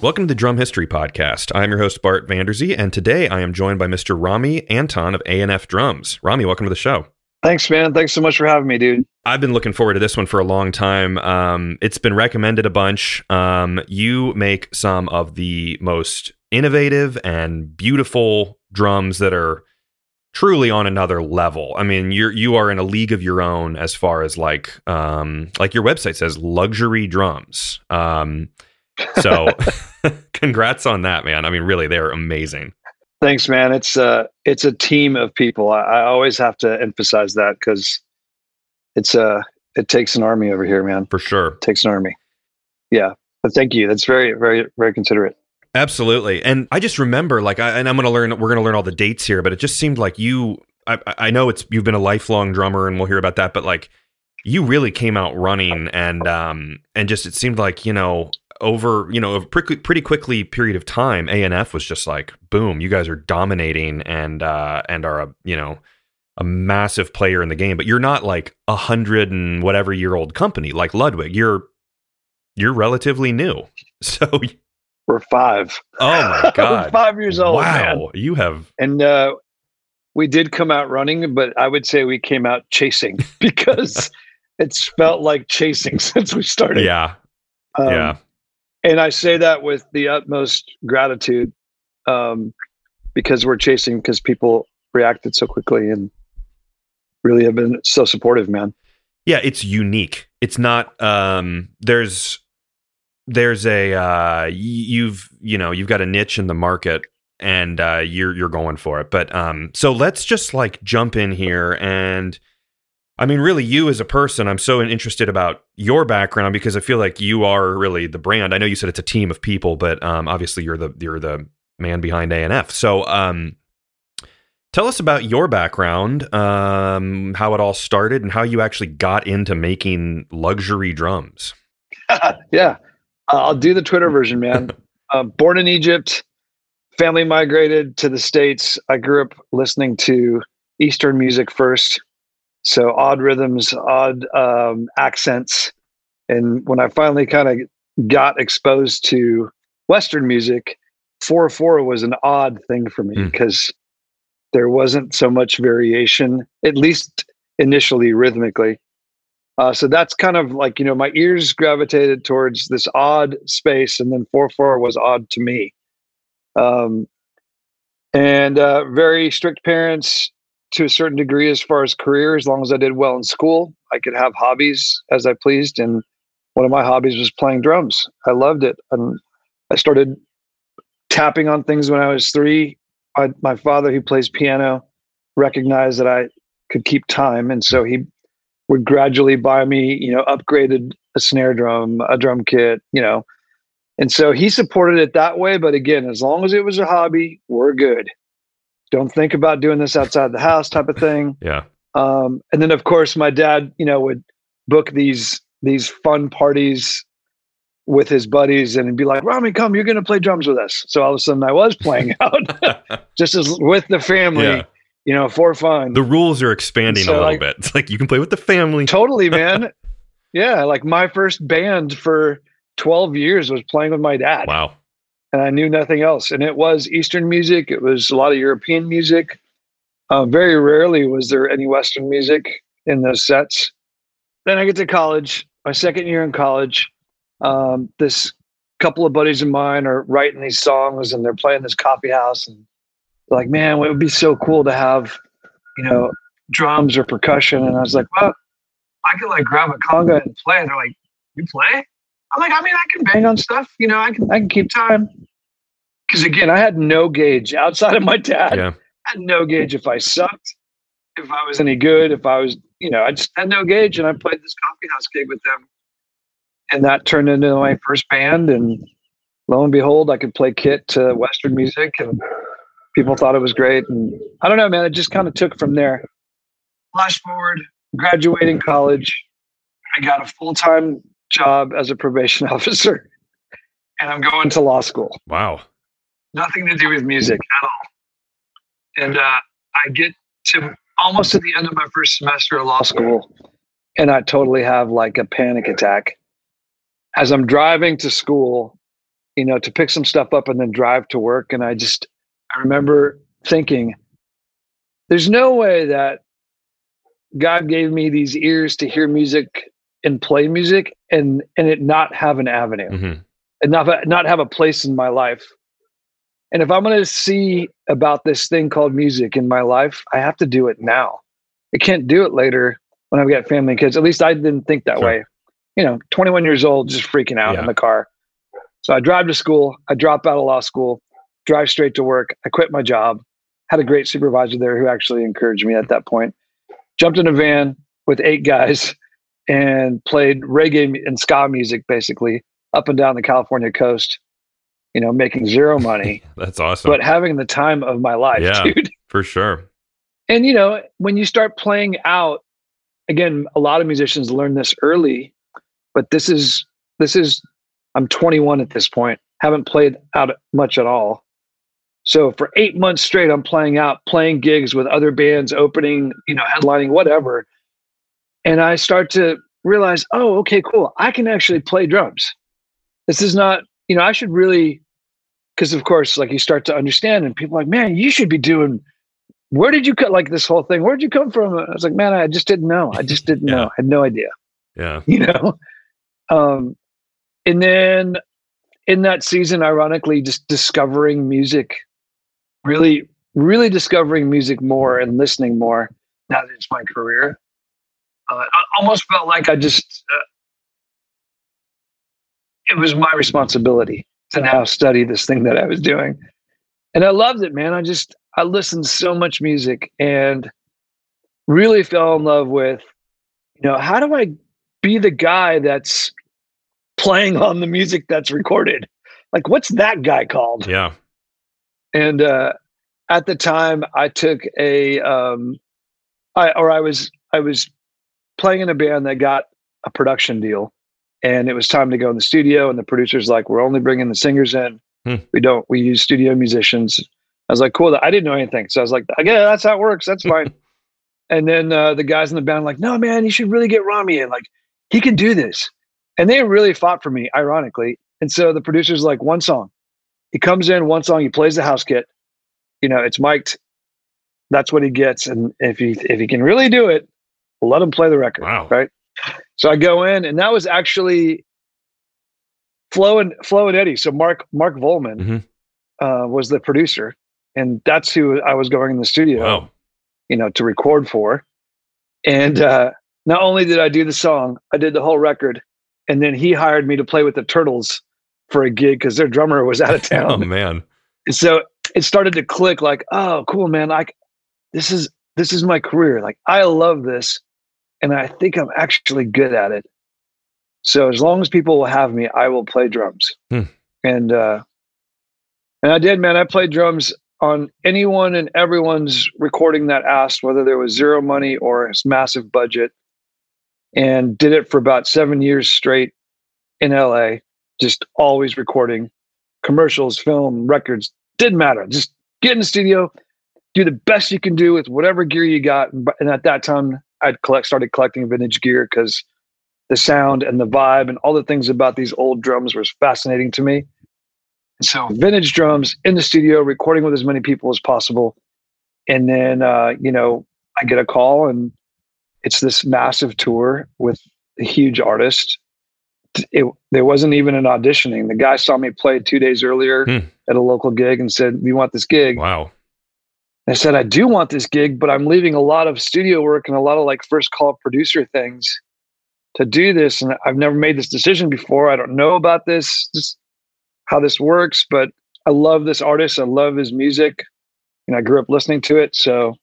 Welcome to the Drum History Podcast. I'm your host, Bart Vanderzee, and today I am joined by Mr. Rami Anton of ANF Drums. Rami, welcome to the show. Thanks, man. Thanks so much for having me, dude. I've been looking forward to this one for a long time. Um, it's been recommended a bunch. Um, you make some of the most innovative and beautiful drums that are truly on another level. I mean, you're you are in a league of your own as far as like um, like your website says, luxury drums. Um, so, congrats on that, man. I mean, really, they're amazing. Thanks, man. It's uh it's a team of people. I, I always have to emphasize that because it's uh it takes an army over here, man. For sure. It takes an army. Yeah. But thank you. That's very, very, very considerate. Absolutely. And I just remember like I, and I'm going to learn we're going to learn all the dates here, but it just seemed like you I, I know it's you've been a lifelong drummer and we'll hear about that, but like you really came out running and um and just it seemed like, you know, over, you know, a pretty, pretty quickly period of time, ANF was just like boom, you guys are dominating and uh and are a, you know, a massive player in the game, but you're not like a hundred and whatever year old company like Ludwig. You're you're relatively new. So We're five. Oh my god. We're five years old. wow. man. You have And uh we did come out running, but I would say we came out chasing because it's felt like chasing since we started. yeah. Um, yeah. And I say that with the utmost gratitude um, because we're chasing because people reacted so quickly and really have been so supportive, man. Yeah, it's unique. It's not um there's there's a uh you've you know, you've got a niche in the market and uh you're you're going for it. But um so let's just like jump in here and I mean really you as a person, I'm so interested about your background because I feel like you are really the brand. I know you said it's a team of people, but um obviously you're the you're the man behind ANF. So um Tell us about your background, um, how it all started, and how you actually got into making luxury drums. yeah, I'll do the Twitter version, man. uh, born in Egypt, family migrated to the states. I grew up listening to Eastern music first, so odd rhythms, odd um, accents, and when I finally kind of got exposed to Western music, four four was an odd thing for me Mm. because there wasn't so much variation, at least initially rhythmically. Uh, so that's kind of like you know my ears gravitated towards this odd space, and then four four was odd to me. Um, and uh, very strict parents to a certain degree as far as career. As long as I did well in school, I could have hobbies as I pleased. And one of my hobbies was playing drums. I loved it, and I started tapping on things when I was three. My, my father, who plays piano, recognized that I could keep time, and so he would gradually buy me, you know, upgraded a snare drum, a drum kit, you know. And so he supported it that way. But again, as long as it was a hobby, we're good. Don't think about doing this outside the house type of thing. Yeah. Um, and then of course my dad, you know, would book these these fun parties with his buddies and be like, Rami, come, you're gonna play drums with us. So all of a sudden I was playing out just as with the family, Yeah. you know, for fun. The rules are expanding So, a little like- bit. It's like you can play with the family. totally man yeah like my first band for 12 years was playing with my dad Wow. And i knew nothing else. And it was eastern music it was a lot of european music. Uh, very rarely was there any western music in those sets. Then i get to college my second year in college. Um, this couple of buddies of mine are writing these songs and they're playing this coffee house and like man it would be so cool to have you know drums or percussion. And i was like well I can like grab a conga and play. And they're like, "You play?" I'm like, "I mean, I can bang on stuff. You know, I can I can keep time." Because again, I had no gauge outside of my dad. Yeah. I had no gauge if I sucked, if I was any good, if I was, you know, I just had no gauge. And I played this coffee house gig with them, and that turned into my first band. And lo and behold, I could play kit to Western music, and people thought it was great. And I don't know, man. It just kind of took from there. Flash forward, graduating college, I got a full time job as a probation officer, and I'm going to law school. Wow. Nothing to do with music at all. And uh, I get to almost at the end of my first semester of law school, and I totally have like a panic attack. As I'm driving to school, you know, to pick some stuff up and then drive to work. And I just, I remember thinking, there's no way that God gave me these ears to hear music and play music and and it not have an avenue Mhm. and not not have a place in my life. And if I'm going to see about this thing called music in my life, I have to do it now. I can't do it later when I've got family and kids. At least I didn't think that Sure. way. You know, 21 years old, just freaking out Yeah. in the car. So I drive to school. I drop out of law school, drive straight to work. I quit my job. Had a great supervisor there who actually encouraged me at that point. Jumped in a van with eight guys and played reggae and ska music basically up and down the California coast, you know, making zero money, That's awesome. but having the time of my life, Yeah. dude. for sure. And you know, when you start playing out, again, a lot of musicians learn this early, but this is this is I'm 21 at this point, haven't played out much at all. So for eight months straight, I'm playing out, playing gigs with other bands, opening, you know, headlining, whatever. And I start to realize, oh, okay, cool. I can actually play drums. This is not, you know, I should really, because of course, like you start to understand, and people are like, man, you should be doing where did you cut like this whole thing? Where'd you come from? I was like, man, I just didn't know. I just didn't Yeah. know. I had no idea, Yeah. you know? Um, and then in that season, ironically, just discovering music, really, really discovering music more and listening more now that it's my career. Uh, I almost felt like I just, uh, it was my responsibility to now study this thing that I was doing. And I loved it, man. I just, I listened so much music and really fell in love with, you know, how do I be the guy that's playing on the music that's recorded? Like, what's that guy called? Yeah. and uh, at the time i took a um, I, or i was i was playing in a band that got a production deal and it was time to go in the studio and the producer's like we're only bringing the singers in. Hmm. we don't we use studio musicians. I was like cool i didn't know anything. So i was like yeah that's how it works that's fine. And then uh, the guys in the band like no man you should really get rami in like he can do this. And they really fought for me ironically. And so the producer's like one song. He comes in one song he plays the house kit. You know it's mic'd. That's what he gets and if he if he can really do it let him play the record Wow. right so i go in and that was actually flo and flo and eddie so mark mark volman Mhm. uh, was the producer and that's who i was going in the studio Wow. you know to record for and uh not only did i do the song i did the whole record and then he hired me to play with the turtles for a gig because their drummer was out of town Oh man. and so it started to click like, oh, cool, man. Like this is this is my career. Like I love this. And I think I'm actually good at it. So as long as people will have me, I will play drums. Hmm. And uh and I did, man. I played drums on anyone and everyone's recording that asked whether there was zero money or a massive budget. And did it for about seven years straight in LA, just always recording commercials, film, records, didn't matter. Just get in the studio, do the best you can do with whatever gear you got. And, and at that time, I'd collect, started collecting vintage gear because the sound and the vibe and all the things about these old drums was fascinating to me. And so, vintage drums in the studio, recording with as many people as possible. And then, uh, you know, I get a call and it's this massive tour with a huge artist. It, there wasn't even an auditioning. The guy saw me play two days earlier Hmm. at a local gig and said, "We want this gig." Wow. I said, "I do want this gig, but I'm leaving a lot of studio work and a lot of like first call producer things to do this, and I've never made this decision before. I don't know about this, this how this works, but I love this artist. I love his music, and I grew up listening to it. So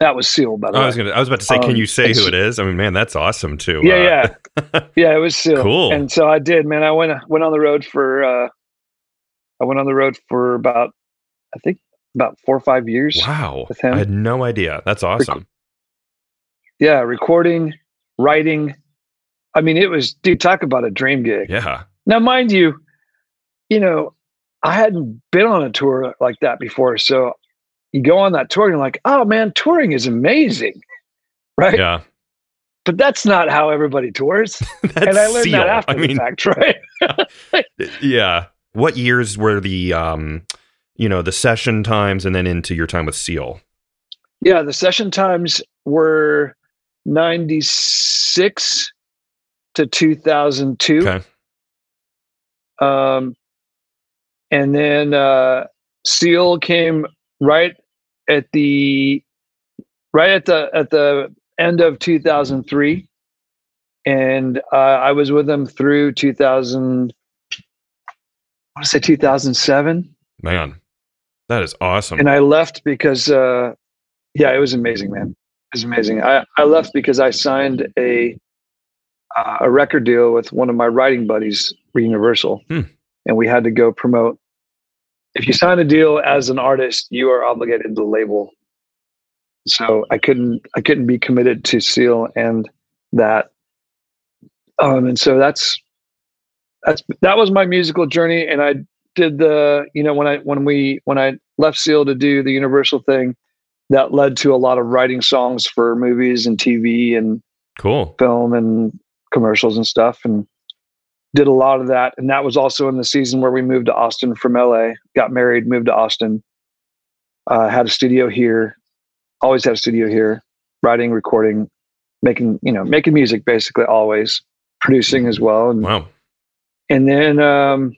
that was Seal, by the I way. was gonna. I was about to say, can Um, you say who it is? I mean, man, that's awesome too. yeah, Uh, yeah, yeah. It was Seal. Cool. And so I did, man. I went went on the road for. uh I went on the road for about, I think, about four or five years. Wow. with him. I had no idea. That's awesome. Yeah, recording, writing. I mean, it was, dude. Talk about a dream gig. Yeah. Now, mind you, you know, I hadn't been on a tour like that before. So you go on that tour and you're like, oh man, touring is amazing. Right. Yeah. But that's not how everybody tours. And I learned Seal. that after I the mean, fact, right? yeah. what years were the um, you know, the session times, and then into your time with Seal? Yeah, the session times were ninety six to two thousand two. Okay. Um, and then uh, Seal came right at the right at the at the end of 2003 and uh, i was with them through 2000 i want to say 2007 Man, that is awesome. and i left because uh, yeah it was amazing man. It was amazing. I, I left because i signed a uh, a record deal with one of my writing buddies for universal Hmm. and we had to go promote. If you sign a deal as an artist you are obligated to the label. So i couldn't i couldn't be committed to seal and that. Um and so that's that's that was my musical journey and i did the you know when i when we when i left seal to do the universal thing that led to a lot of writing songs for movies and tv and cool. film and commercials and stuff and did a lot of that and that was also in the season where we moved to austin from la got married moved to austin uh, had a studio here always had a studio here writing recording making you know making music basically always producing as well and Wow. and then um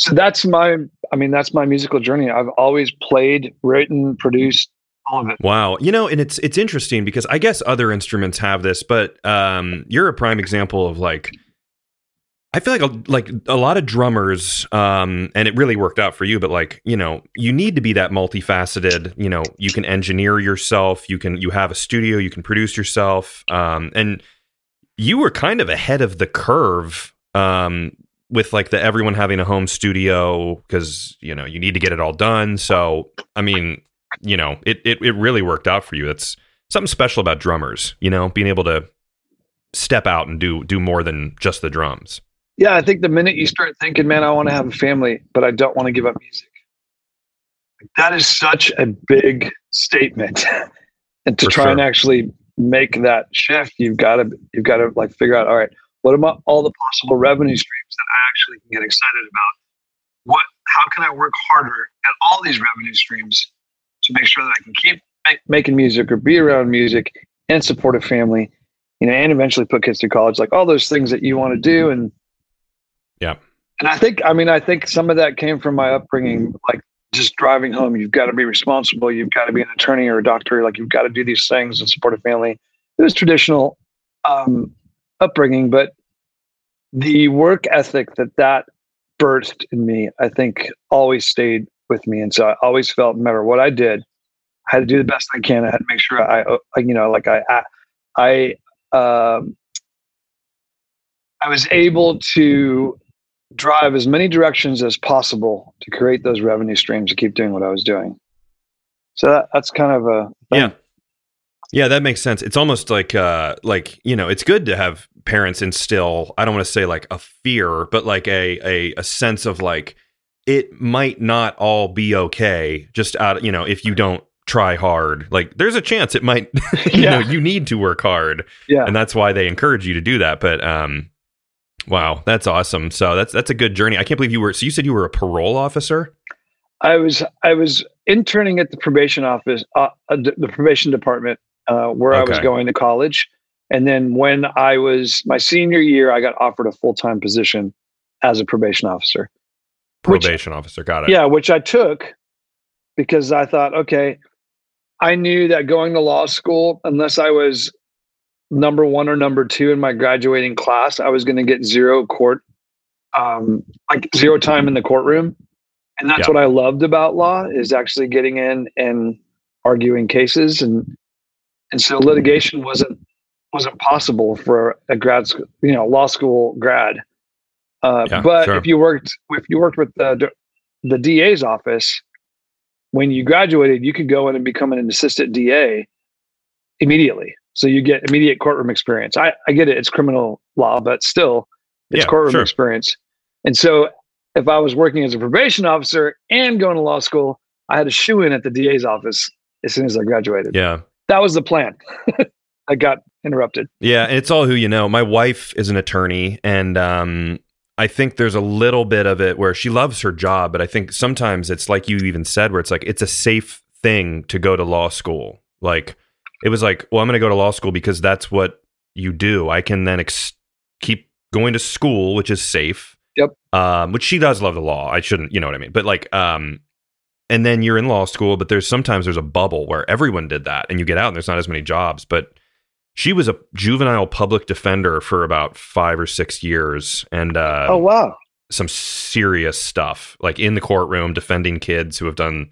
so that's my i mean that's my musical journey i've always played written produced all of it Wow. You know, and it's it's interesting because I guess other instruments have this, but um you're a prime example of like I feel like a, like a lot of drummers um and it really worked out for you, but like, you know, you need to be that multifaceted, you know, you can engineer yourself, you can you have a studio, you can produce yourself um and you were kind of ahead of the curve um with like the everyone having a home studio because you know you need to get it all done so i mean you know it, it it really worked out for you that's something special about drummers you know being able to step out and do do more than just the drums Yeah, I think the minute you start thinking, man, I want to have a family, but I don't want to give up music. That is such a big statement. and to For try and actually make that shift, you've got to you've got to like figure out, all right, what about all the possible revenue streams that I actually can get excited about? What how can I work harder at all these revenue streams to make sure that I can keep make, making music or be around music and support a family, you know, and eventually put kids through college, like all those things that you want to do and Yeah. and I think, I mean, I think some of that came from my upbringing, like just driving home. You've got to be responsible. You've got to be an attorney or a doctor. Like you've got to do these things and support a family. It was traditional um, upbringing, but the work ethic that that birthed in me, I think, always stayed with me. And so I always felt, no matter what I did, I had to do the best I can. I had to make sure I, uh, you know, like I, I, I um, I was able to drive as many directions as possible to create those revenue streams to keep doing what I was doing. So that, that's kind of a thing. yeah yeah that makes sense it's almost like uh like you know it's good to have parents instill i don't want to say like a fear but like a a, a sense of like it might not all be okay just out you know if you don't try hard. Like there's a chance it might you Yeah. know you need to work hard. Yeah. and that's why they encourage you to do that but um wow that's awesome. So that's that's a good journey. I can't believe you were so you said you were a parole officer? I was I was interning at the probation office, uh, uh, the probation department, uh, where I was going to college. And then when I was my senior year, I got offered a full time position as a probation officer. Which- probation officer got it Yeah, which I took because I thought, okay, I knew that going to law school, unless I was number one or number two in my graduating class, I was going to get zero court, um, like zero time in the courtroom. And that's Yeah. what I loved about law is actually getting in and arguing cases and and so litigation wasn't wasn't possible for a grad school, you know, law school grad. Uh, Yeah, but sure. if you worked if you worked with the the DA's office, when you graduated, you could go in and become an assistant DA immediately. So you get immediate courtroom experience. I, I get it; it's criminal law, but still, it's Yeah, courtroom sure. experience. And so, if I was working as a probation officer and going to law school, I had a shoe in at the DA's office as soon as I graduated. yeah That was the plan. I got interrupted. Yeah, and it's all who you know. My wife is an attorney, and um, I think there's a little bit of it where she loves her job, but I think sometimes it's like you even said, where it's like it's a safe thing to go to law school. Like it was like, well, I'm going to go to law school because that's what you do. I can then ex- keep going to school, which is safe. Yep. Um, which she does love the law. I shouldn't, you know what I mean? But like, um, and then you're in law school, but there's sometimes there's a bubble where everyone did that, and you get out and there's not as many jobs. But she was a juvenile public defender for about five or six years, and uh, oh wow, some serious stuff like in the courtroom defending kids who have done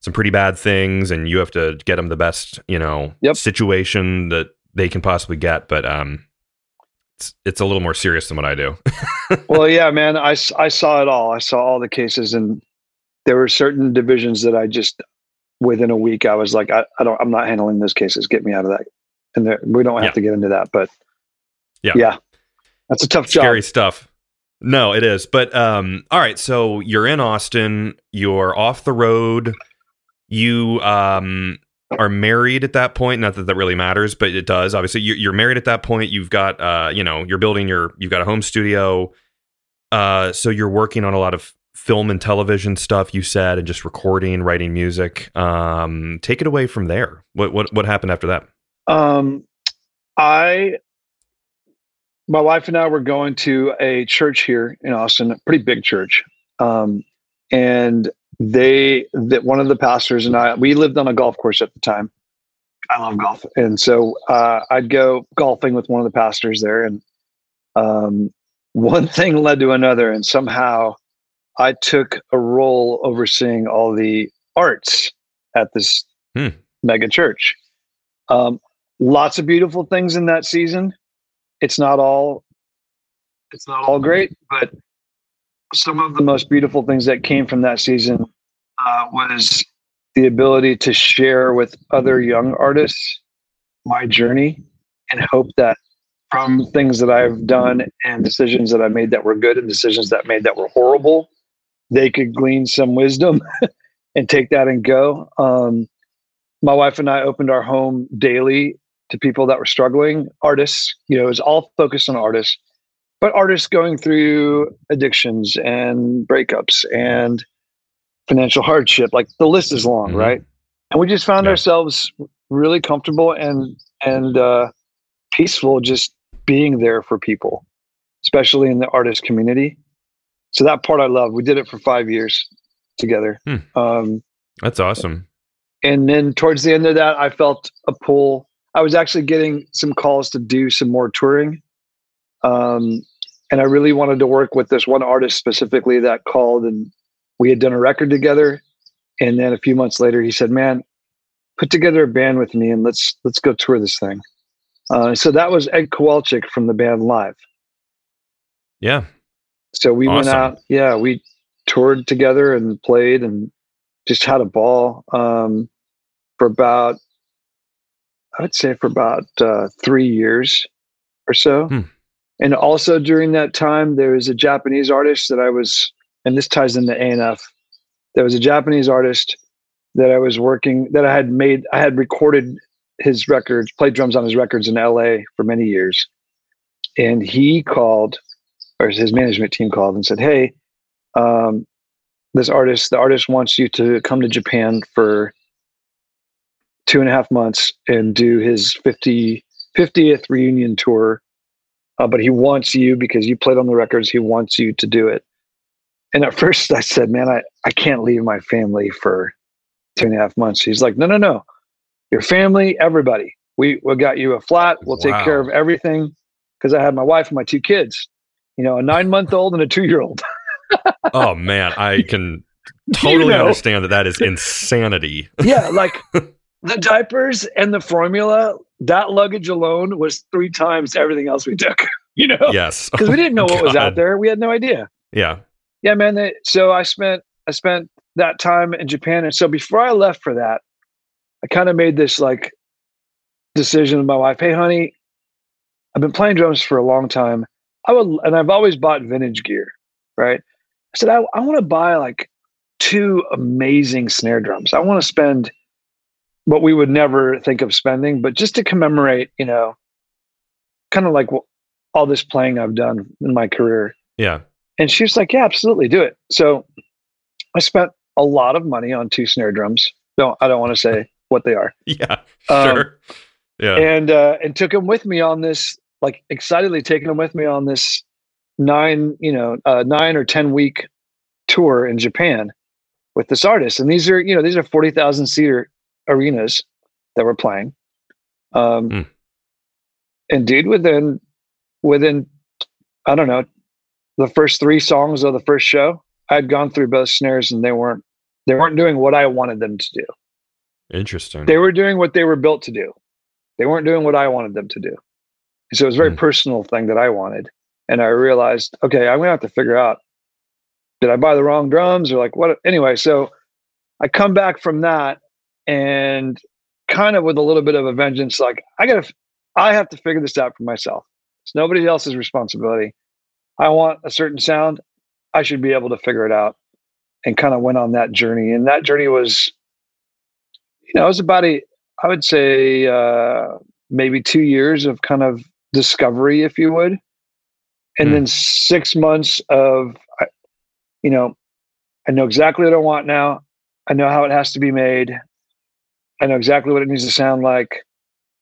some pretty bad things, and you have to get them the best you know Yep. situation that they can possibly get. But um, it's it's a little more serious than what I do. well, yeah, man, I I saw it all. I saw all the cases, and there were certain divisions that I just within a week I was like, I, I don't, I'm not handling those cases. Get me out of that. And there, we don't have Yeah. to get into that, but Yeah. yeah, that's a tough job. Scary stuff. No, it is. But um, all right, so you're in Austin, you're off the road, you um are married at that point. Not that that really matters, but it does. Obviously, you're, you're married at that point. You've got uh, you know, you're building your you've got a home studio. Uh, so you're working on a lot of film and television stuff. You said, and just recording, writing music. Um, take it away from there. What what what happened after that? Um, I, my wife and I were going to a church here in Austin, a pretty big church. Um, and they, that one of the pastors and I, we lived on a golf course at the time. I love golf. And so, uh, I'd go golfing with one of the pastors there and, um, one thing led to another. And somehow I took a role overseeing all the arts at this Hmm. mega church. Um, lots of beautiful things in that season. It's not all it's not all great, but some of the most beautiful things that came from that season uh, was the ability to share with other young artists my journey and hope that from things that I've done and decisions that I made that were good and decisions that made that were horrible, they could glean some wisdom and take that and go. Um, my wife and I opened our home daily to people that were struggling, artists. You know, it was all focused on artists, but artists going through addictions and breakups and financial hardship. Like the list is long, Mhm. right? And we just found Yeah. ourselves really comfortable and and uh, peaceful, just being there for people, especially in the artist community. So that part I love. We did it for five years together. Hmm. Um, That's awesome. and then towards the end of that i felt a pull i was actually getting some calls to do some more touring um, and i really wanted to work with this one artist specifically that called and we had done a record together. And then a few months later he said man put together a band with me and let's let's go tour this thing. Uh, so that was ed kowalczyk from the band live. Yeah. so we went out yeah we toured together and played and just had a ball um, for about i would say for about uh, three years or so. Hmm. and also during that time there was a japanese artist that i was and this ties into anf there was a japanese artist that i was working that i had made i had recorded his records played drums on his records in la for many years. And he called or his management team called and said hey um, this artist the artist wants you to come to japan for two and a half months and do his 50, 50th reunion tour. Uh, but he wants you because you played on the records. He wants you to do it. And at first i said man i, I can't leave my family for two and a half months. He's like no no no. Your family everybody. We, we got you a flat. We'll take care of everything because i had my wife and my two kids. You know a nine month old and a two year old Oh man, I can totally know? understand that that is insanity. yeah, like the diapers and the formula, that luggage alone was three times everything else we took, you know? yes. Because we didn't know oh, what was out there. We had no idea. Yeah. Yeah, man. They, so I spent I spent that time in Japan. And so before I left for that, I kind of made this like decision with my wife, hey honey, I've been playing drums for a long time. I would and I've always bought vintage gear, right? I said, I, I want to buy like two amazing snare drums. I want to spend what we would never think of spending, but just to commemorate, you know, kind of like all this playing I've done in my career. Yeah. And she was like, Yeah, absolutely, do it. So I spent a lot of money on two snare drums. Don't I don't want to say what they are. Yeah. Um, Sure. yeah. and uh, and took them with me on this like excitedly taking them with me on this nine you know uh, nine or ten week tour in Japan with this artist and these are you know these are 40,000 seater arenas that we're playing um Mm. and dude within within I don't know the first 3 songs of the first show I'd gone through both snares and they weren't they weren't doing what I wanted them to do Interesting. they were doing what they were built to do. They weren't doing what I wanted them to do. So it was a very Hmm. personal thing that I wanted. And I realized, okay, I'm gonna have to figure out did I buy the wrong drums or like what anyway, so I come back from that and kind of with a little bit of a vengeance, like I gotta I have to figure this out for myself. It's nobody else's responsibility. I want a certain sound. I should be able to figure it out. And kind of went on that journey. And that journey was you know, it was about a, I would say, uh, maybe two years of kind of discovery, if you would, and Hmm. then six months of, I- you know, I know exactly what I want now. I know how it has to be made. I know exactly what it needs to sound like.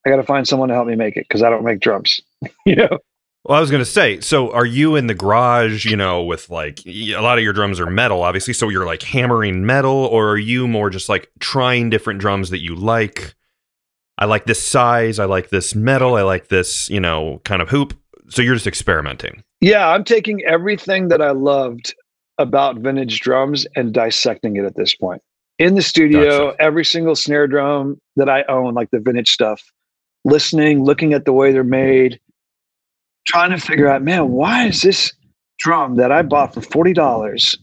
I got to find someone to help me make it because I don't make drums. you know, Well, I was going to say, so are you in the garage, you know, with like a lot of your drums are metal, obviously. So you're like hammering metal, or are you more just like trying different drums that you like? I like this size. I like this metal. I like this, you know, kind of hoop. So you're just experimenting. Yeah, I'm taking everything that I loved about vintage drums and dissecting it at this point. In the studio, Gotcha. every single snare drum that I own, like the vintage stuff, listening, looking at the way they're made, trying to figure out, man, why is this drum that I bought for $40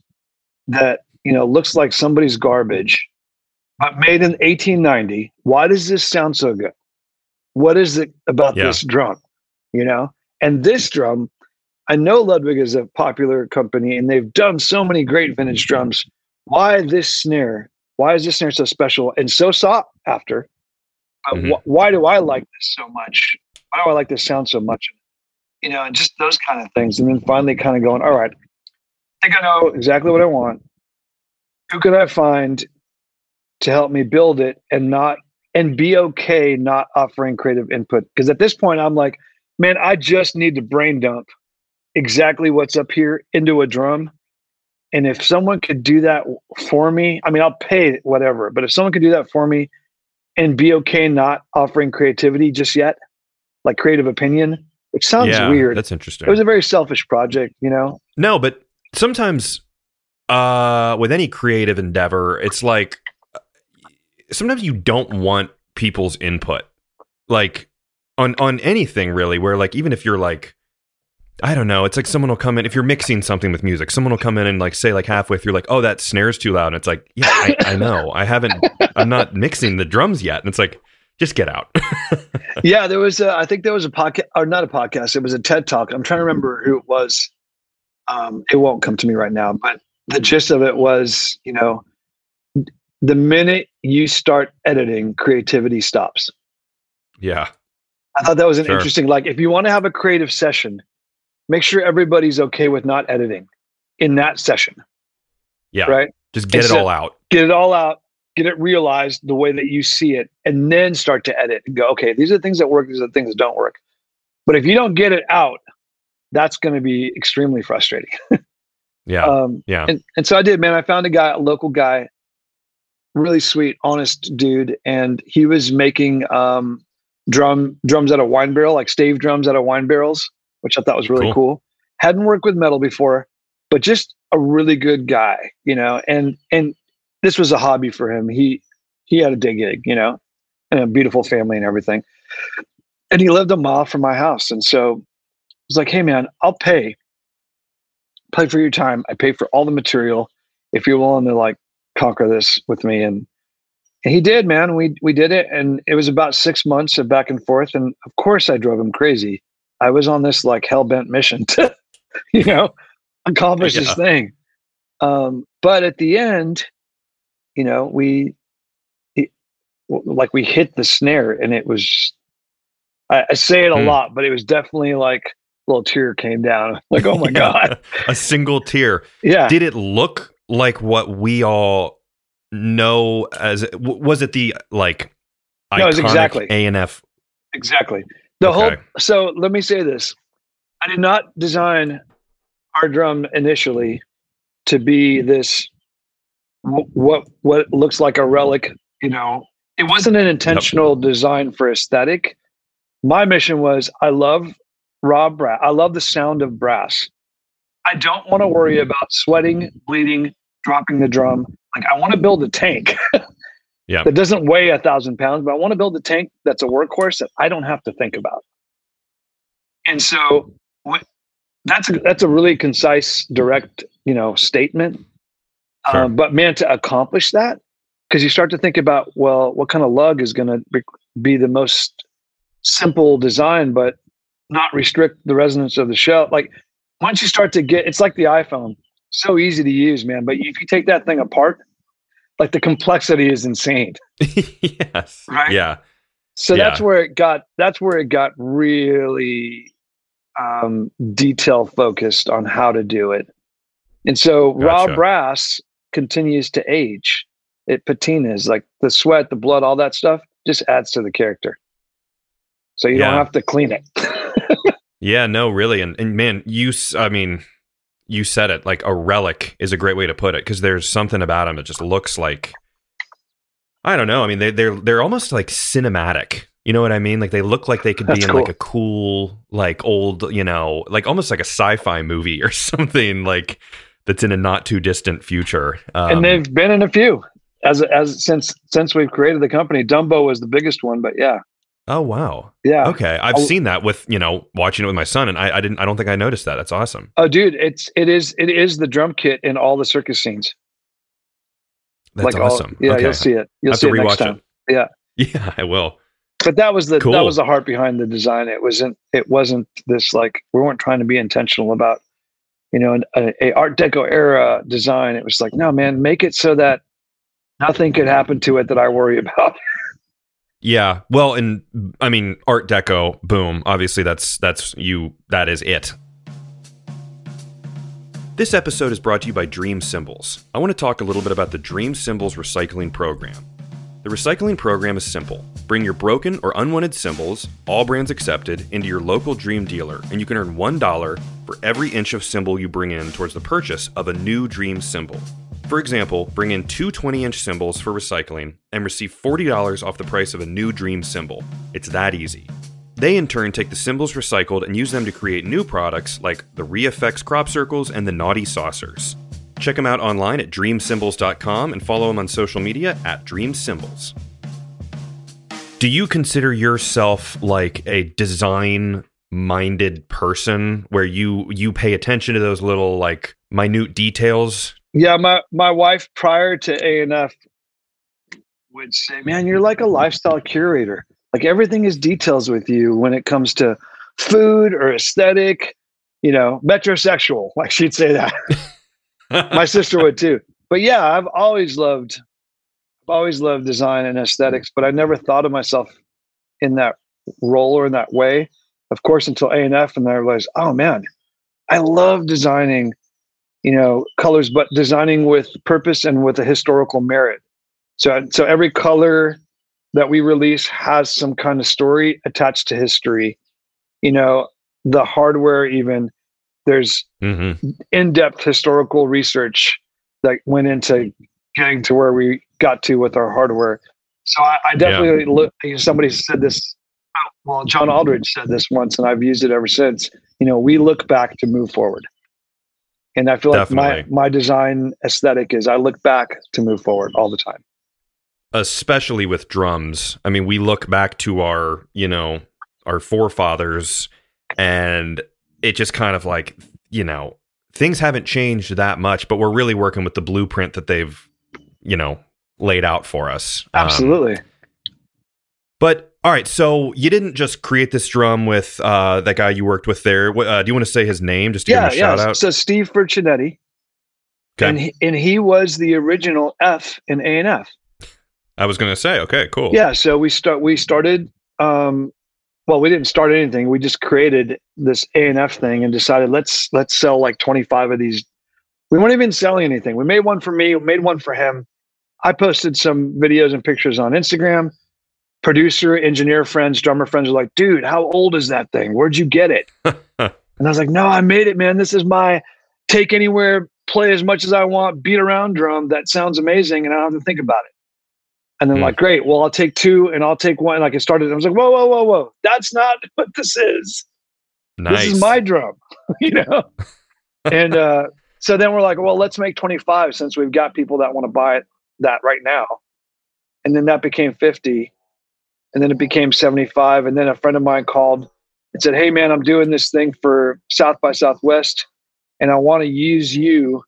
that, you know, looks like somebody's garbage, but made in 1890, why does this sound so good? What is it about Yeah. this drum? You know? And this drum, I know Ludwig is a popular company and they've done so many great vintage drums. Why this snare? Why is this snare so special and so sought after? Mhm. wh- why do I like this so much? Why do I like this sound so much? You know, and just those kind of things. And then finally kind of going, all right, I think I know exactly what I want. Who could I find to help me build it and not and be okay not offering creative input? Because at this point I'm like, man, I just need to brain dump exactly what's up here into a drum. And if someone could do that for me, I mean, I'll pay whatever, but if someone could do that for me and be okay not offering creativity just yet, like creative opinion, which sounds yeah, weird. That's interesting. It was a very selfish project, you know? No, but sometimes uh with any creative endeavor, it's like uh, sometimes you don't want people's input. Like on on anything really where like even if you're like I don't know, it's like someone will come in if you're mixing something with music, someone will come in and like say like halfway through like, "Oh, that snare's too loud." And it's like, "Yeah, I, I know. I haven't I'm not mixing the drums yet." And it's like, "Just get out." yeah, there was a, I think there was a podcast or not a podcast. It was a TED talk. I'm trying to remember who it was. Um, it won't come to me right now, but the gist of it was, you know, the minute you start editing, creativity stops. yeah. I thought that was an Sure. interesting. Like, if you want to have a creative session, make sure everybody's okay with not editing in that session, Yeah. right? Just get it all out. Get it all out, get it realized the way that you see it, and then start to edit and go, okay, these are the things that work, these are the things that don't work. But if you don't get it out, that's going to be extremely frustrating. Yeah. Um, yeah. and, and so I did, man. I found a guy, a local guy, really sweet, honest dude, and he was making um, drum drums out of wine barrel, like stave drums out of wine barrels, which I thought was really Cool. cool. Hadn't worked with metal before, but just a really good guy, you know. And and this was a hobby for him. He he had a day gig, you know, and a beautiful family and everything. And he lived a mile from my house, and so I was like, "Hey, man, I'll pay." pay for your time. I pay for all the material if you're willing to like conquer this with me. And, and he did, man. We we did it, and it was about six months of back and forth. And of course, I drove him crazy. I was on this like hell bent mission to, you know, accomplish Yeah. this thing. Um, but at the end, you know, we it, like we hit the snare, and it was. I, I say it a Hmm. lot, but it was definitely like a little tear came down. Like, oh my Yeah. god, a single tear. yeah. Did it look like what we all know as? Was it the like No, iconic exactly. A and F? Exactly. The whole. So let me say this: I did not design our drum initially to be this what what looks like a relic. You know, it wasn't an intentional design for aesthetic. My mission was: I love raw brass. I love the sound of brass. I don't want to worry about sweating, bleeding, dropping the drum. Like I want to build a tank. Yeah. That doesn't weigh a thousand pounds, but I want to build a tank that's a workhorse that I don't have to think about. And so what, that's a, that's a really concise, direct, you know, statement. Sure. Um, but man, to accomplish that, because you start to think about, well, what kind of lug is going to be, be the most simple design, but not restrict the resonance of the shell. Like once you start to get, it's like the iPhone, so easy to use, man. But if you take that thing apart, like the complexity is insane. yes. Right? Yeah. So Yeah. that's where it got. That's where it got really um, detail focused on how to do it. And so raw brass continues to age. It patinas like the sweat, the blood, all that stuff just adds to the character. So you Yeah. don't have to clean it. Yeah. No, really. And and man, you. I mean, you said it. Like a relic is a great way to put it because there's something about them that just looks like. I don't know. I mean, they they're they're almost like cinematic. You know what I mean? Like they look like they could be That's in like a cool, like old, you know, like almost like a sci-fi movie or something like that's in a not too distant future. Um, and they've been in a few as as since since we've created the company. Dumbo was the biggest one, but yeah, oh wow, yeah. okay, I've I'll- seen that with you know watching it with my son, and I, I didn't, I don't think I noticed that. That's awesome. Oh, dude, it's it is it is the drum kit in all the circus scenes. That's like all- awesome. yeah, okay. you'll see it. You'll I have see to it next time. it. Yeah. Yeah, I will. But that was the Cool. that was the heart behind the design. It wasn't it wasn't this like we weren't trying to be intentional about you know an, a, a Art Deco era design. It was like no man, make it so that nothing could happen to it that I worry about. Yeah. Well, and I mean, Art Deco, boom. Obviously, that's that's you. That is it. This episode is brought to you by Dream Cymbals. I want to talk a little bit about the Dream Cymbals recycling program. The recycling program is simple. Bring your broken or unwanted cymbals, all brands accepted, into your local Dream dealer, and you can earn $1 for every inch of cymbal you bring in towards the purchase of a new Dream cymbal. For example, bring in two 20 inch cymbals for recycling and receive $40 off the price of a new Dream cymbal. It's that easy. They in turn take the cymbals recycled and use them to create new products like the ReFX crop circles and the Naughty Saucers. Check them out online at dreamcymbals.com and follow them on social media at dreamcymbals. Do you consider yourself like a design minded person where you you pay attention to those little like minute details? Yeah, my my wife prior to A and F would say, "Man, you're like a lifestyle curator. Like everything is details with you when it comes to food or aesthetic. You know, metrosexual. Like she'd say that. my sister would too. But yeah, I've always loved, I've always loved design and aesthetics. But I never thought of myself in that role or in that way. Of course, until A and F, and I realized, oh man, I love designing you know colors but designing with purpose and with a historical merit so so every color that we release has some kind of story attached to history you know the hardware even there's hmm in-depth historical research that went into getting to where we got to with our hardware. So i, I definitely look you know, somebody said this well john aldridge said this once and i've used it ever since. You know we look back to move forward. And i feel like my my design aesthetic is i look back to move forward all the time. Especially with drums. I mean, we look back to our, you know, our forefathers and it just kind of like, you know, things haven't changed that much, but we're really working with the blueprint that they've, you know, laid out for us. Um, absolutely but all right, so you didn't just create this drum with uh, that guy you worked with there. Uh, do you want to say his name just to yeah give him a yeah shout out? so steve Furcinetti, Okay. and he, and he was the original f in a and f I was going to say, okay, cool. Yeah, so we start we started um well, we didn't start anything. We just created this A and F thing and decided let's let's sell like 25 of these. We weren't even selling anything. We made one for me, we made one for him. I posted some videos and pictures on Instagram. Producer, engineer friends, drummer friends are like, dude, how old is that thing? Where'd you get it? and I was like, no, I made it, man. This is my take anywhere, play as much as I want, beat around drum. That sounds amazing. And I don't have to think about it. And then mm. like, great, well, I'll take two and I'll take one. Like it started, I was like, whoa, whoa, whoa, whoa. That's not what this is. Nice. This is my drum, you know? and uh, so then we're like, well, let's make 25 since we've got people that want to buy it that right now. And then that became 50. And then it became 75. And then a friend of mine called and said, Hey man, I'm doing this thing for South by Southwest. And I want to use you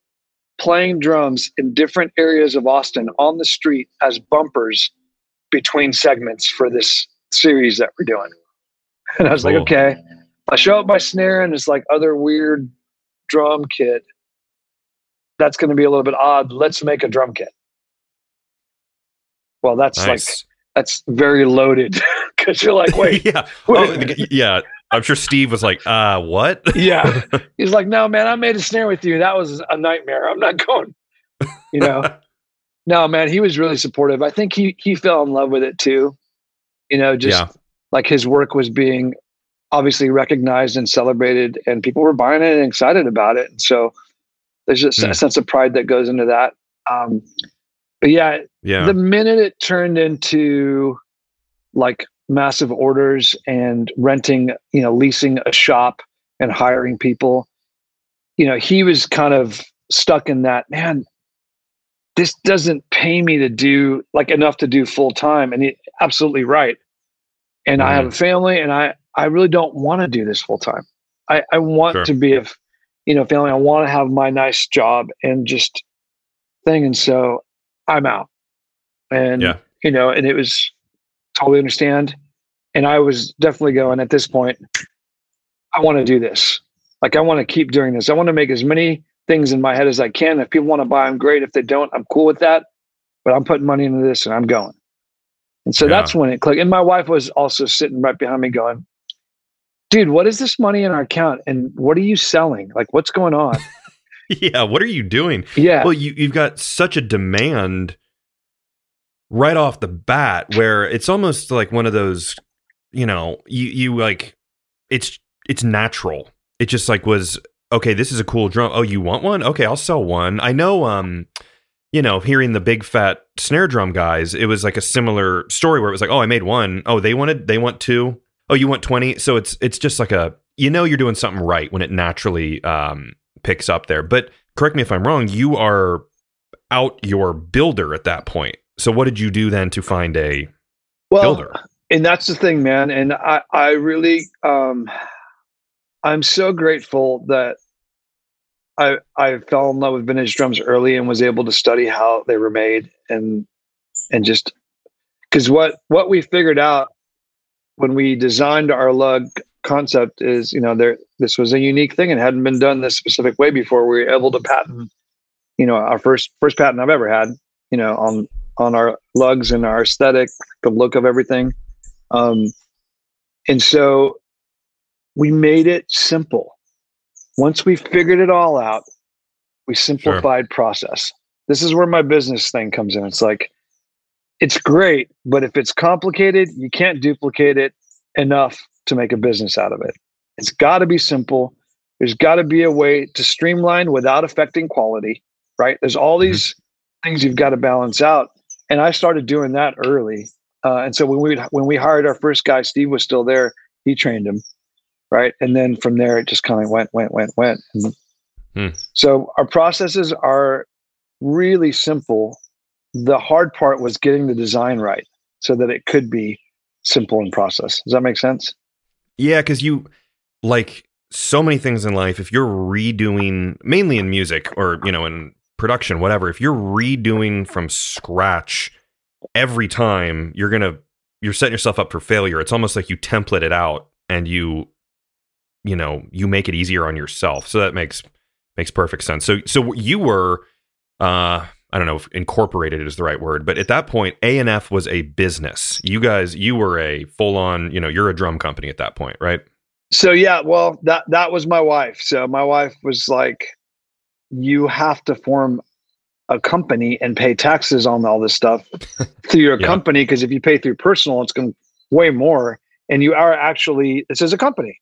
playing drums in different areas of Austin on the street as bumpers between segments for this series that we're doing. And I was cool. like, okay. I show up my snare and it's like other weird drum kit. That's going to be a little bit odd. Let's make a drum kit. Well, that's nice. like that's very loaded because you're like, wait, yeah, oh, yeah. I'm sure Steve was like, uh, what? yeah. He's like, no, man, I made a snare with you. That was a nightmare. I'm not going, you know. no, man, he was really supportive. I think he he fell in love with it too. You know, just yeah. like his work was being obviously recognized and celebrated, and people were buying it and excited about it. And so there's just mm. a hmm. sense of pride that goes into that. Um, but yeah, yeah, the minute it turned into like massive orders and renting, you know, leasing a shop and hiring people, you know, he was kind of stuck in that, man, this doesn't pay me to do like enough to do full time. And he absolutely right. And mm. I have a mm-hmm. family and I, I really don't want to do this full time. I, I want sure. to be a, you know, family. I want to have my nice job and just thing. And so I'm out. And, yeah. you know, and it was, totally understand. And I was definitely going at this point, I want to do this. Like I want to keep doing this. I want to make as many things in my head as I can. If people want to buy them, great. If they don't, I'm cool with that. But I'm putting money into this and I'm going. And so yeah. that's when it clicked. And my wife was also sitting right behind me going, dude, what is this money in our account? And what are you selling? Like, what's going on? yeah. What are you doing? Yeah. Well, you, you've got such a demand right off the bat where it's almost like one of those you know you you like it's it's natural. It just like was okay this is a cool drum oh you want one? Okay i'll sell one. I know um you know hearing the big fat snare drum guys it was like a similar story where it was like oh i made one. Oh they wanted they want two. Oh you want 20 so it's it's just like a you know you're doing something right when it naturally um picks up there. But correct me if i'm wrong you are out your builder at that point so what did you do then to find a well, builder? And that's the thing, man. And I, I really, um, I'm so grateful that I, I fell in love with vintage drums early and was able to study how they were made and, and just because what, what we figured out when we designed our lug concept is, you know, there, this was a unique thing and hadn't been done this specific way before. We were able to patent, you know, our first, first patent I've ever had, you know, on on our lugs and our aesthetic, the look of everything. Um, and so we made it simple. Once we figured it all out, we simplified sure. process. This is where my business thing comes in. It's like, it's great, but if it's complicated, you can't duplicate it enough to make a business out of it. It's got to be simple. There's got to be a way to streamline without affecting quality, right? There's all mm-hmm. these mm-hmm. things you've got to balance out and I started doing that early. Uh, and so when we when we hired our first guy, Steve was still there. He trained him, right? And then from there, it just kind of went, went, went, went. Hmm. So our processes are really simple. The hard part was getting the design right so that it could be simple in process. Does that make sense? Yeah, because you like so many things in life. If you're redoing, mainly in music or you know in production, whatever, if you're redoing from scratch every time, you're gonna you're setting yourself up for failure. It's almost like you template it out and you you know you make it easier on yourself. So that makes makes perfect sense. So so you were uh I don't know if incorporated is the right word, but at that point, A and F was a business. You guys, you were a full on, you know, you're a drum company at that point, right? So yeah, well, that that was my wife. So my wife was like, "You have to form a company and pay taxes on all this stuff through your yeah. company because if you pay through personal, it's going to way more, and you are actually this is a company."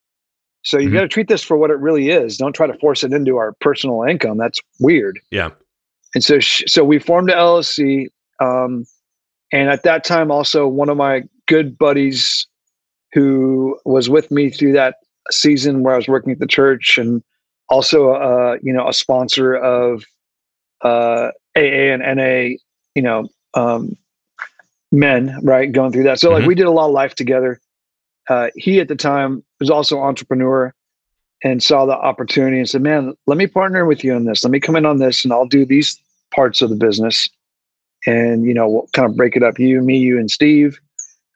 So you mm-hmm. got to treat this for what it really is. Don't try to force it into our personal income. That's weird. Yeah. And so, so we formed a LLC. Um, and at that time, also one of my good buddies who was with me through that season where I was working at the church and also, uh, you know, a sponsor of uh, AA and NA, you know, um, men, right, going through that. So, mm-hmm. like, we did a lot of life together. Uh, he at the time was also entrepreneur and saw the opportunity and said, "Man, let me partner with you on this. Let me come in on this, and I'll do these parts of the business, and you know, we'll kind of break it up. You, me, you, and Steve."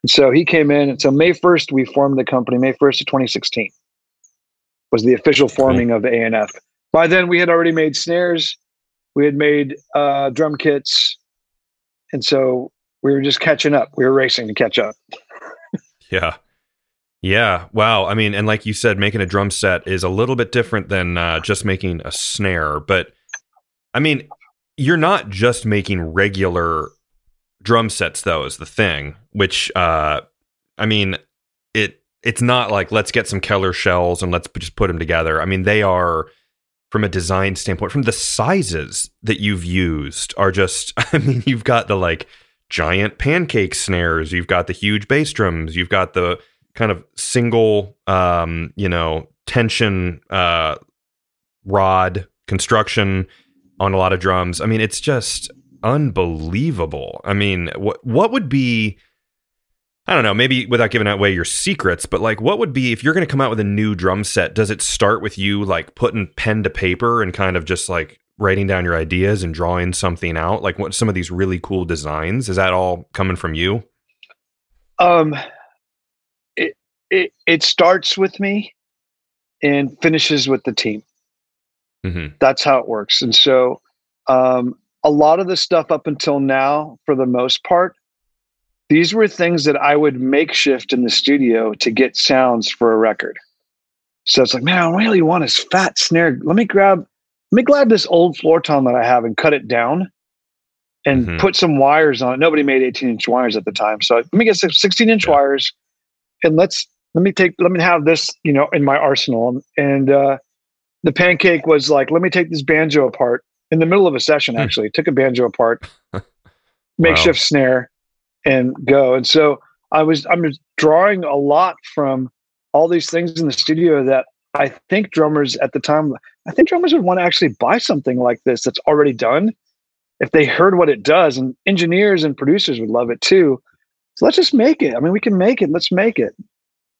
And so he came in, and so May first we formed the company. May first of 2016 was the official forming of ANF. By then, we had already made snares, we had made uh, drum kits, and so we were just catching up. We were racing to catch up. yeah. Yeah. Wow. I mean, and like you said, making a drum set is a little bit different than uh, just making a snare. But I mean, you're not just making regular drum sets, though, is the thing. Which, uh, I mean, it it's not like let's get some Keller shells and let's just put them together. I mean, they are from a design standpoint, from the sizes that you've used are just. I mean, you've got the like giant pancake snares, you've got the huge bass drums, you've got the kind of single, um, you know, tension uh, rod construction on a lot of drums. I mean, it's just unbelievable. I mean, what what would be I don't know, maybe without giving away your secrets, but like what would be if you're going to come out with a new drum set, does it start with you like putting pen to paper and kind of just like writing down your ideas and drawing something out? Like what some of these really cool designs, is that all coming from you? Um it, it it starts with me and finishes with the team. Mm-hmm. That's how it works. And so, um, a lot of the stuff up until now, for the most part, these were things that I would makeshift in the studio to get sounds for a record. So it's like, man, I really want this fat snare. Let me grab, let me grab this old floor tom that I have and cut it down and mm-hmm. put some wires on it. Nobody made 18 inch wires at the time. So let me get 16 inch yeah. wires and let's let me take let me have this you know in my arsenal and uh the pancake was like let me take this banjo apart in the middle of a session hmm. actually took a banjo apart makeshift wow. snare and go. And so i was i'm drawing a lot from all these things in the studio that i think drummers at the time i think drummers would want to actually buy something like this that's already done if they heard what it does and engineers and producers would love it too. So let's just make it. I mean we can make it. Let's make it.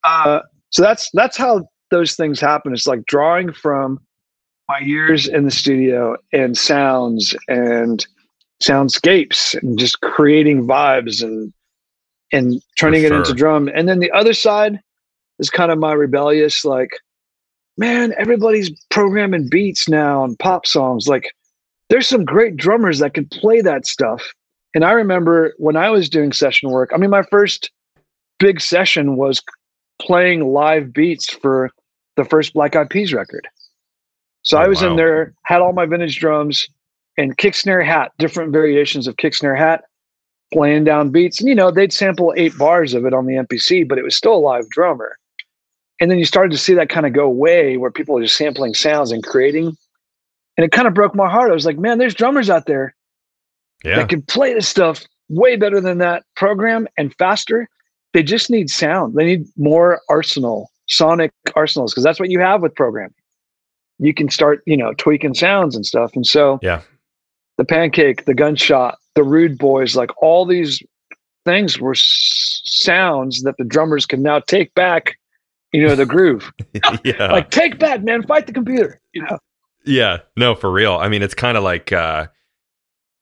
Uh, so that's that's how those things happen. It's like drawing from my years in the studio and sounds and soundscapes and just creating vibes and and turning sure. it into drum. And then the other side is kind of my rebellious, like, man, everybody's programming beats now and pop songs. Like, there's some great drummers that can play that stuff. And I remember when I was doing session work, I mean, my first big session was playing live beats for the first Black Eyed Peas record. So oh, I was wow. in there, had all my vintage drums and kick snare hat, different variations of kick snare hat, playing down beats. And you know, they'd sample eight bars of it on the MPC, but it was still a live drummer. And then you started to see that kind of go away where people are just sampling sounds and creating. And it kind of broke my heart. I was like, man, there's drummers out there yeah. that can play this stuff way better than that program and faster they just need sound. They need more arsenal, sonic arsenals, because that's what you have with programming. You can start, you know, tweaking sounds and stuff. And so, yeah, the pancake, the gunshot, the rude boys, like all these things were s- sounds that the drummers can now take back, you know, the groove. yeah. Like take back, man, fight the computer, you know. Yeah, no, for real. I mean, it's kind of like uh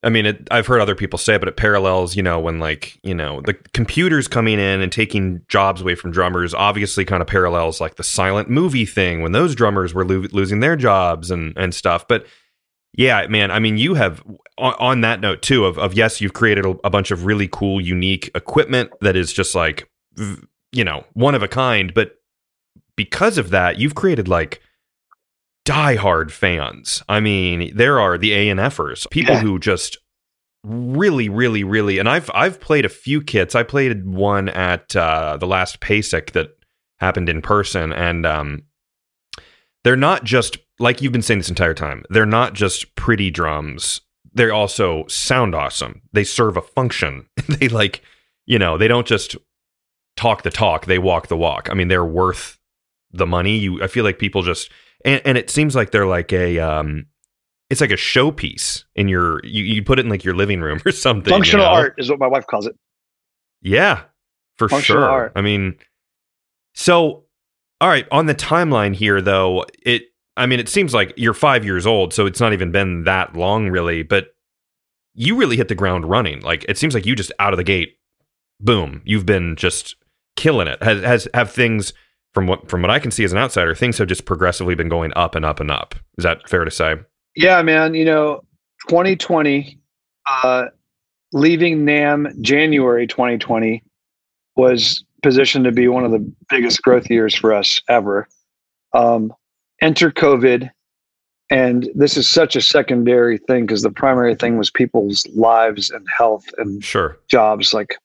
I mean, it, I've heard other people say, it, but it parallels, you know, when like, you know, the computers coming in and taking jobs away from drummers obviously kind of parallels like the silent movie thing when those drummers were lo- losing their jobs and, and stuff. But yeah, man, I mean, you have, on, on that note too of, of yes you've created a, a bunch of really cool unique equipment that is just like you know one of a kind but because of that you've created like diehard fans i mean there are the a and fers people Yeah. who just really really really and i've i've played a few kits i played one at uh the last pasic that happened in person and um they're not just like you've been saying this entire time they're not just pretty drums they also sound awesome they serve a function they like you know they don't just talk the talk they walk the walk i mean they're worth the money you i feel like people just and, and it seems like they're like a um it's like a showpiece in your you, you put it in like your living room or something you Functional know? art is what my wife calls it. Yeah, for Functional sure. art. I mean, so all right, on the timeline here though, it I mean, it seems like you're 5 years old, so it's not even been that long really, but you really hit the ground running. Like it seems like you just out of the gate boom, you've been just killing it. Has has have things from what from what I can see as an outsider, things have just progressively been going up and up and up. Is that fair to say? Yeah, man. You know, 2020, uh, leaving NAMM January 2020 was positioned to be one of the biggest growth years for us ever. Um, enter COVID, and this is such a secondary thing because the primary thing was people's lives and health and Sure. jobs, like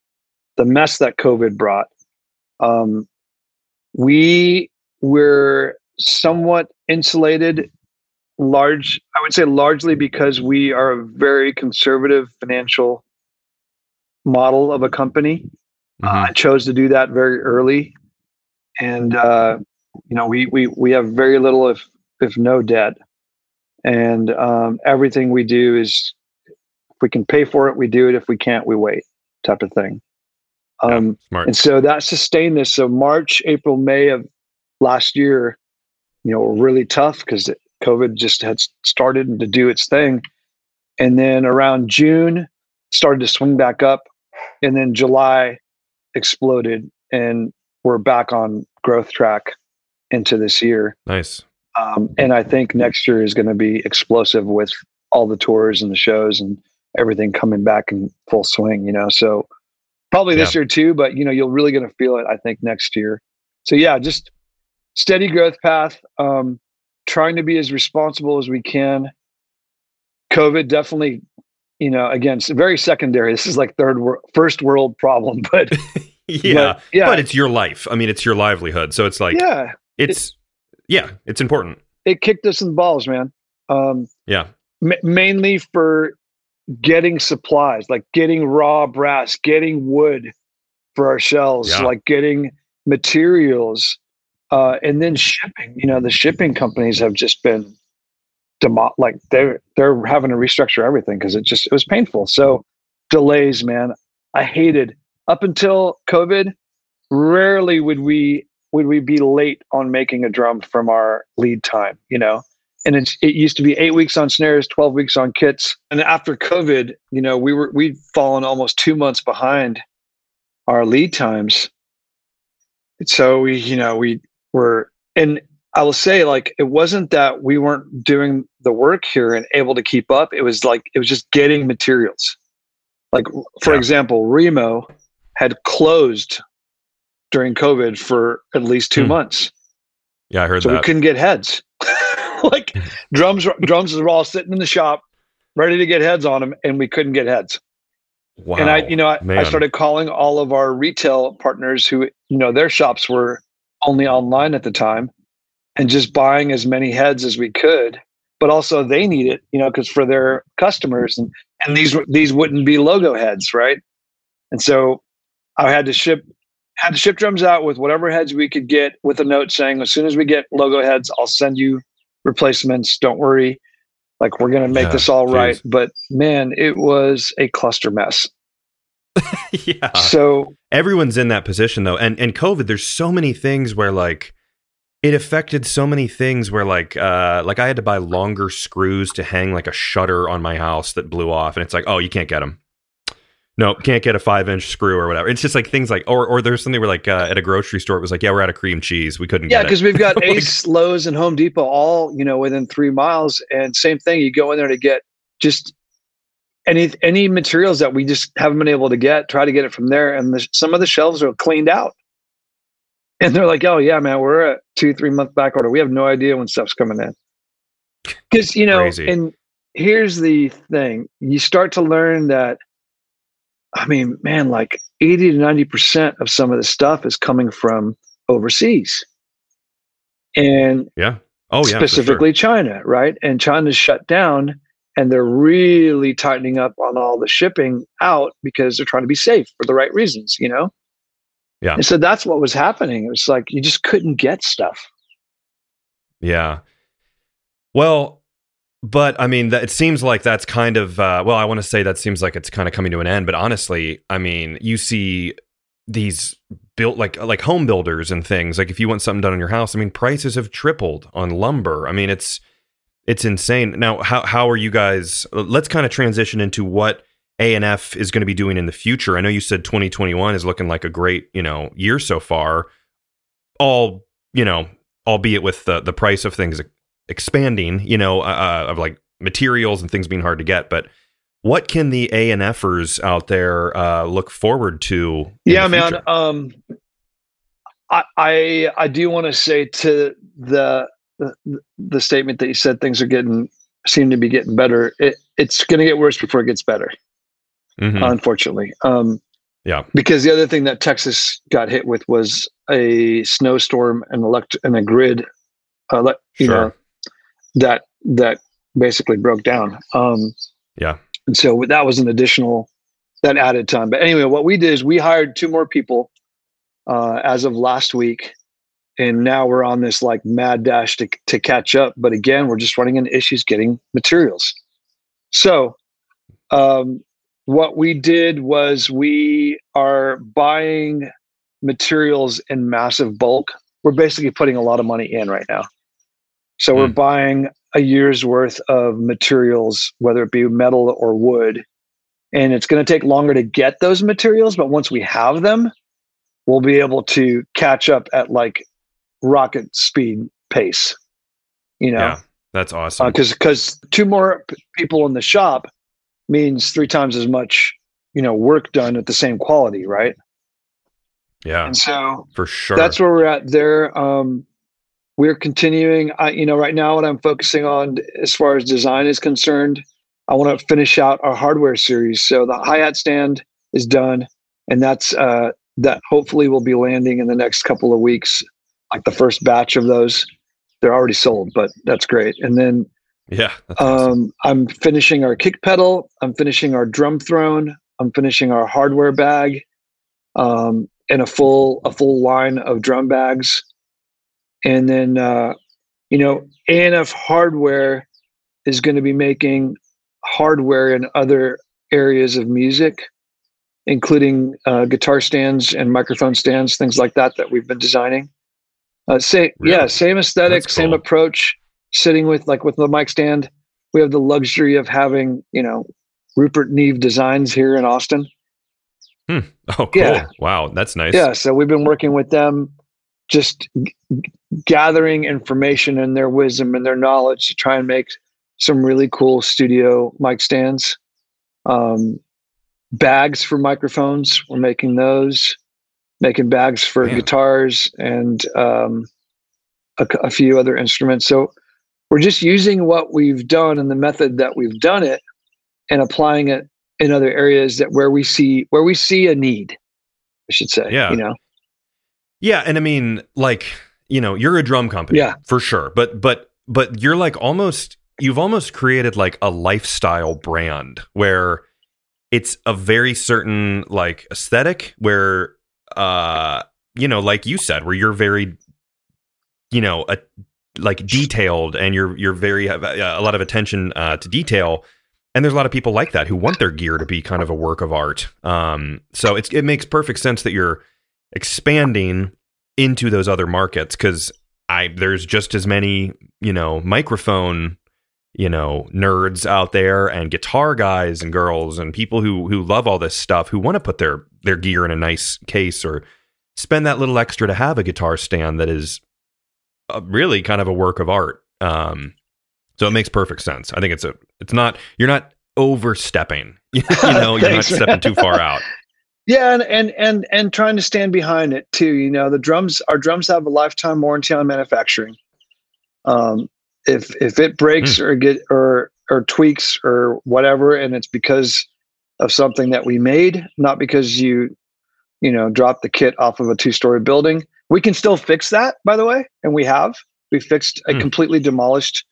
the mess that COVID brought. Um, we were somewhat insulated, large, I would say largely because we are a very conservative financial model of a company. Mhm. I chose to do that very early, and uh, you know we we we have very little, if if no debt, and um, everything we do is if we can pay for it, we do it. If we can't, we wait, type of thing. Um, smart. and so that sustained this. So March, April, May of last year, you know, were really tough because COVID just had started to do its thing. And then around June, started to swing back up. And then July exploded and we're back on growth track into this year. Nice. Um, and I think next year is going to be explosive with all the tours and the shows and everything coming back in full swing, you know. So probably this year too, but you know, you're really going to feel it, I think, next year. So yeah, just steady growth path. Um, trying to be as responsible as we can. COVID definitely, you know, again, it's very secondary. This is like third world, first world problem, but yeah. but, yeah, But it's your life. I mean, it's your livelihood. So it's like yeah, it's yeah, it's important. it kicked us in the balls, man. Um, Yeah. ma- mainly for getting supplies, like getting raw brass, getting wood for our shells, Yeah. like getting materials, uh, and then shipping. You know, the shipping companies have just been demo- like they're they're having to restructure everything because it just it was painful. So delays, man. I hated up until COVID. Rarely would we would we be late on making a drum from our lead time. You know, and it's, it used to be eight weeks on snares, 12 weeks on kits. And after COVID, you know, we were, we'd fallen almost two months behind our lead times. So we, you know, we were, and I will say like, it wasn't that we weren't doing the work here and able to keep up. It was like, it was just getting materials. Like, for Yeah. example, Remo had closed during COVID for at least two Hmm. months Yeah, I heard so we couldn't get heads. like drums, drums were all sitting in the shop, ready to get heads on them, and we couldn't get heads. wow. And I, you know, I, I started calling all of our retail partners who, you know, their shops were only online at the time, and just buying as many heads as we could. But also, they need it, you know, because for their customers, and and these these wouldn't be logo heads, right? And so, I had to ship had to ship drums out with whatever heads we could get, with a note saying, as soon as we get logo heads, I'll send you replacements. Don't worry, like we're gonna make Yeah, this all right. geez. But man, it was a cluster mess. yeah. So Everyone's in that position though. And and COVID, there's so many things where like it affected so many things where like uh like I had to buy longer screws to hang like a shutter on my house that blew off and it's like, "Oh, you can't get them." No, can't get a five inch screw or whatever. It's just like things like, or or there's something where like uh, at a grocery store, it was like, yeah, we're out of cream cheese. We couldn't yeah, get it. because we've got Like- Ace, Lowe's, and Home Depot all you know within three miles, and same thing. You go in there to get just any any materials that we just haven't been able to get, try to get it from there, and the, some of the shelves are cleaned out. And they're like, "Oh yeah, man, we're at two three month back order. We have no idea when stuff's coming in." Because you know, Crazy. and here's the thing: you start to learn that. I mean, man, like eighty to ninety percent of some of the stuff is coming from overseas, and Yeah. Oh yeah. for sure. specifically China, right? And China's shut down and they're really tightening up on all the shipping out because they're trying to be safe for the right reasons, you know? Yeah. And so that's what was happening. It was like you just couldn't get stuff. Yeah. Well, but I mean, that, it seems like that's kind of, uh, well, I want to say that seems like it's kind of coming to an end. But honestly, I mean, you see these built like like home builders and things. Like if you want something done on your house, I mean, prices have tripled on lumber. I mean, it's it's insane. Now, how how are you guys? Let's kind of transition into what A and F is going to be doing in the future. I know you said 2021 is looking like a great you know year so far. All you know, albeit with the the price of things expanding, you know, uh, of like materials and things being hard to get. But what can the A and Fers out there uh, look forward to? Yeah, man. Um I I, I do want to say to the, the the statement that you said things are getting seem to be getting better. It, it's going to get worse before it gets better. Mhm. unfortunately. Um, Yeah. Because the other thing that Texas got hit with was a snowstorm and elect and a grid, uh, le- you Sure. know, that that basically broke down. Um, Yeah. And so that was an additional that added time. But anyway, what we did is we hired two more people uh, as of last week. And now we're on this like mad dash to, to catch up. But again, we're just running into issues getting materials. So, um, what we did was we are buying materials in massive bulk. We're basically putting a lot of money in right now. So we're Hmm. buying a year's worth of materials, whether it be metal or wood. And it's going to take longer to get those materials, but once we have them, we'll be able to catch up at like rocket speed pace. You know, Yeah. That's awesome. because because two more p- people in the shop means three times as much you know work done at the same quality right yeah. and so For sure. that's where we're at there um we're continuing i you know right now what i'm focusing on as far as design is concerned i want to finish out our hardware series so the hi-hat stand is done and that's uh that hopefully will be landing in the next couple of weeks like the first batch of those they're already sold but that's great and then yeah. That's awesome. um, I'm finishing our kick pedal. I'm finishing our drum throne. I'm finishing our hardware bag, um, and a full a full line of drum bags. And then, uh, you know, ANF Hardware is going to be making hardware in other areas of music, including uh, guitar stands and microphone stands, things like that that we've been designing. Uh, say, yeah, same aesthetic, That's same approach. Sitting with like with the mic stand, we have the luxury of having you know Rupert Neve Designs here in Austin. Oh, cool. yeah. Wow. That's nice. Yeah, so we've been working with them, just gathering information and their wisdom and their knowledge to try and make some really cool studio mic stands. Um, bags for microphones, we're making those. Making bags for guitars and um, a, a few other instruments. So we're just using what we've done and the method that we've done it, and applying it in other areas that where we see where we see a need. I should say. Yeah. You know. Yeah, and I mean, like, you know, you're a drum company, Yeah. for sure. But but but you're like almost you've almost created like a lifestyle brand where it's a very certain like aesthetic where uh you know, like you said, where you're very you know, a, like detailed and you're you're very uh, a lot of attention uh, to detail and there's a lot of people like that who want their gear to be kind of a work of art. Um, so it's it makes perfect sense that you're expanding into those other markets because I there's just as many you know microphone you know nerds out there and guitar guys and girls and people who who love all this stuff who want to put their their gear in a nice case or spend that little extra to have a guitar stand that is uh really kind of a work of art. Um, so it makes perfect sense. I think it's a it's not you're not overstepping. you know, you're not stepping too far out. Yeah, and, and and and trying to stand behind it too. You know, the drums, our drums have a lifetime warranty on manufacturing. Um, if if it breaks or get or or tweaks or whatever, and it's because of something that we made, not because you, you know, dropped the kit off of a two-story building, we can still fix that. By the way, and we have. We fixed a Hmm. completely demolished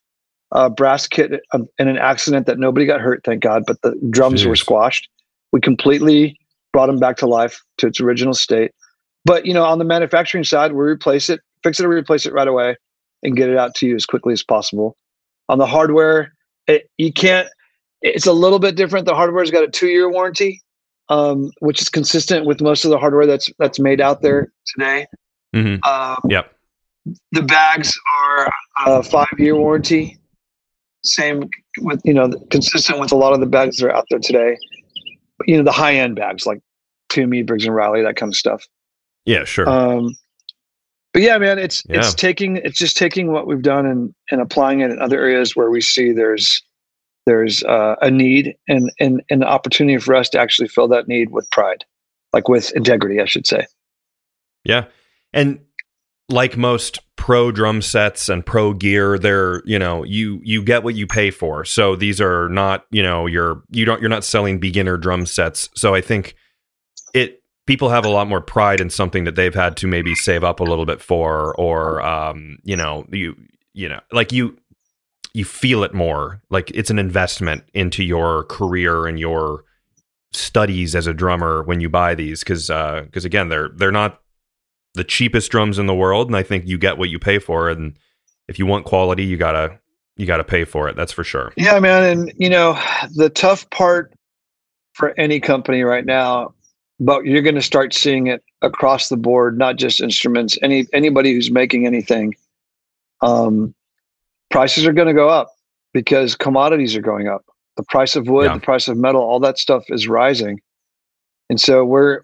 uh, brass kit um, in an accident that nobody got hurt, thank God, but the drums were squashed. We completely brought them back to life to its original state. But you know, on the manufacturing side, we replace it, fix it, or replace it right away, and get it out to you as quickly as possible. On the hardware, it, you can't. It's a little bit different. The hardware's got a two-year warranty, um, which is consistent with most of the hardware that's that's made out there today. hmm Um, Yep. the bags are a five-year warranty. Same with you know consistent with a lot of the bags that are out there today. You know the high-end bags like Tumi, Briggs and Riley, that kind of stuff. Yeah, sure. Um, but yeah, man, it's Yeah. it's taking it's just taking what we've done and and applying it in other areas where we see there's there's uh, a need and and an opportunity for us to actually fill that need with pride, like with integrity, I should say. Yeah. And like most pro drum sets and pro gear, they're, you know, you you get what you pay for. So these are not, you know, you're you don't you're not selling beginner drum sets. So I think people have a lot more pride in something that they've had to maybe save up a little bit for or um, you know, you you know, like you you feel it more. Like it's an investment into your career and your studies as a drummer when you buy these because because again they're they're not the cheapest drums in the world, and I think you get what you pay for. And if you want quality, you gotta you gotta pay for it. That's for sure. Yeah, man, and you know the tough part for any company right now, but you're going to start seeing it across the board, not just instruments. Any anybody who's making anything, um, prices are going to go up because commodities are going up. The price of wood, Yeah. the price of metal, all that stuff is rising, and so we're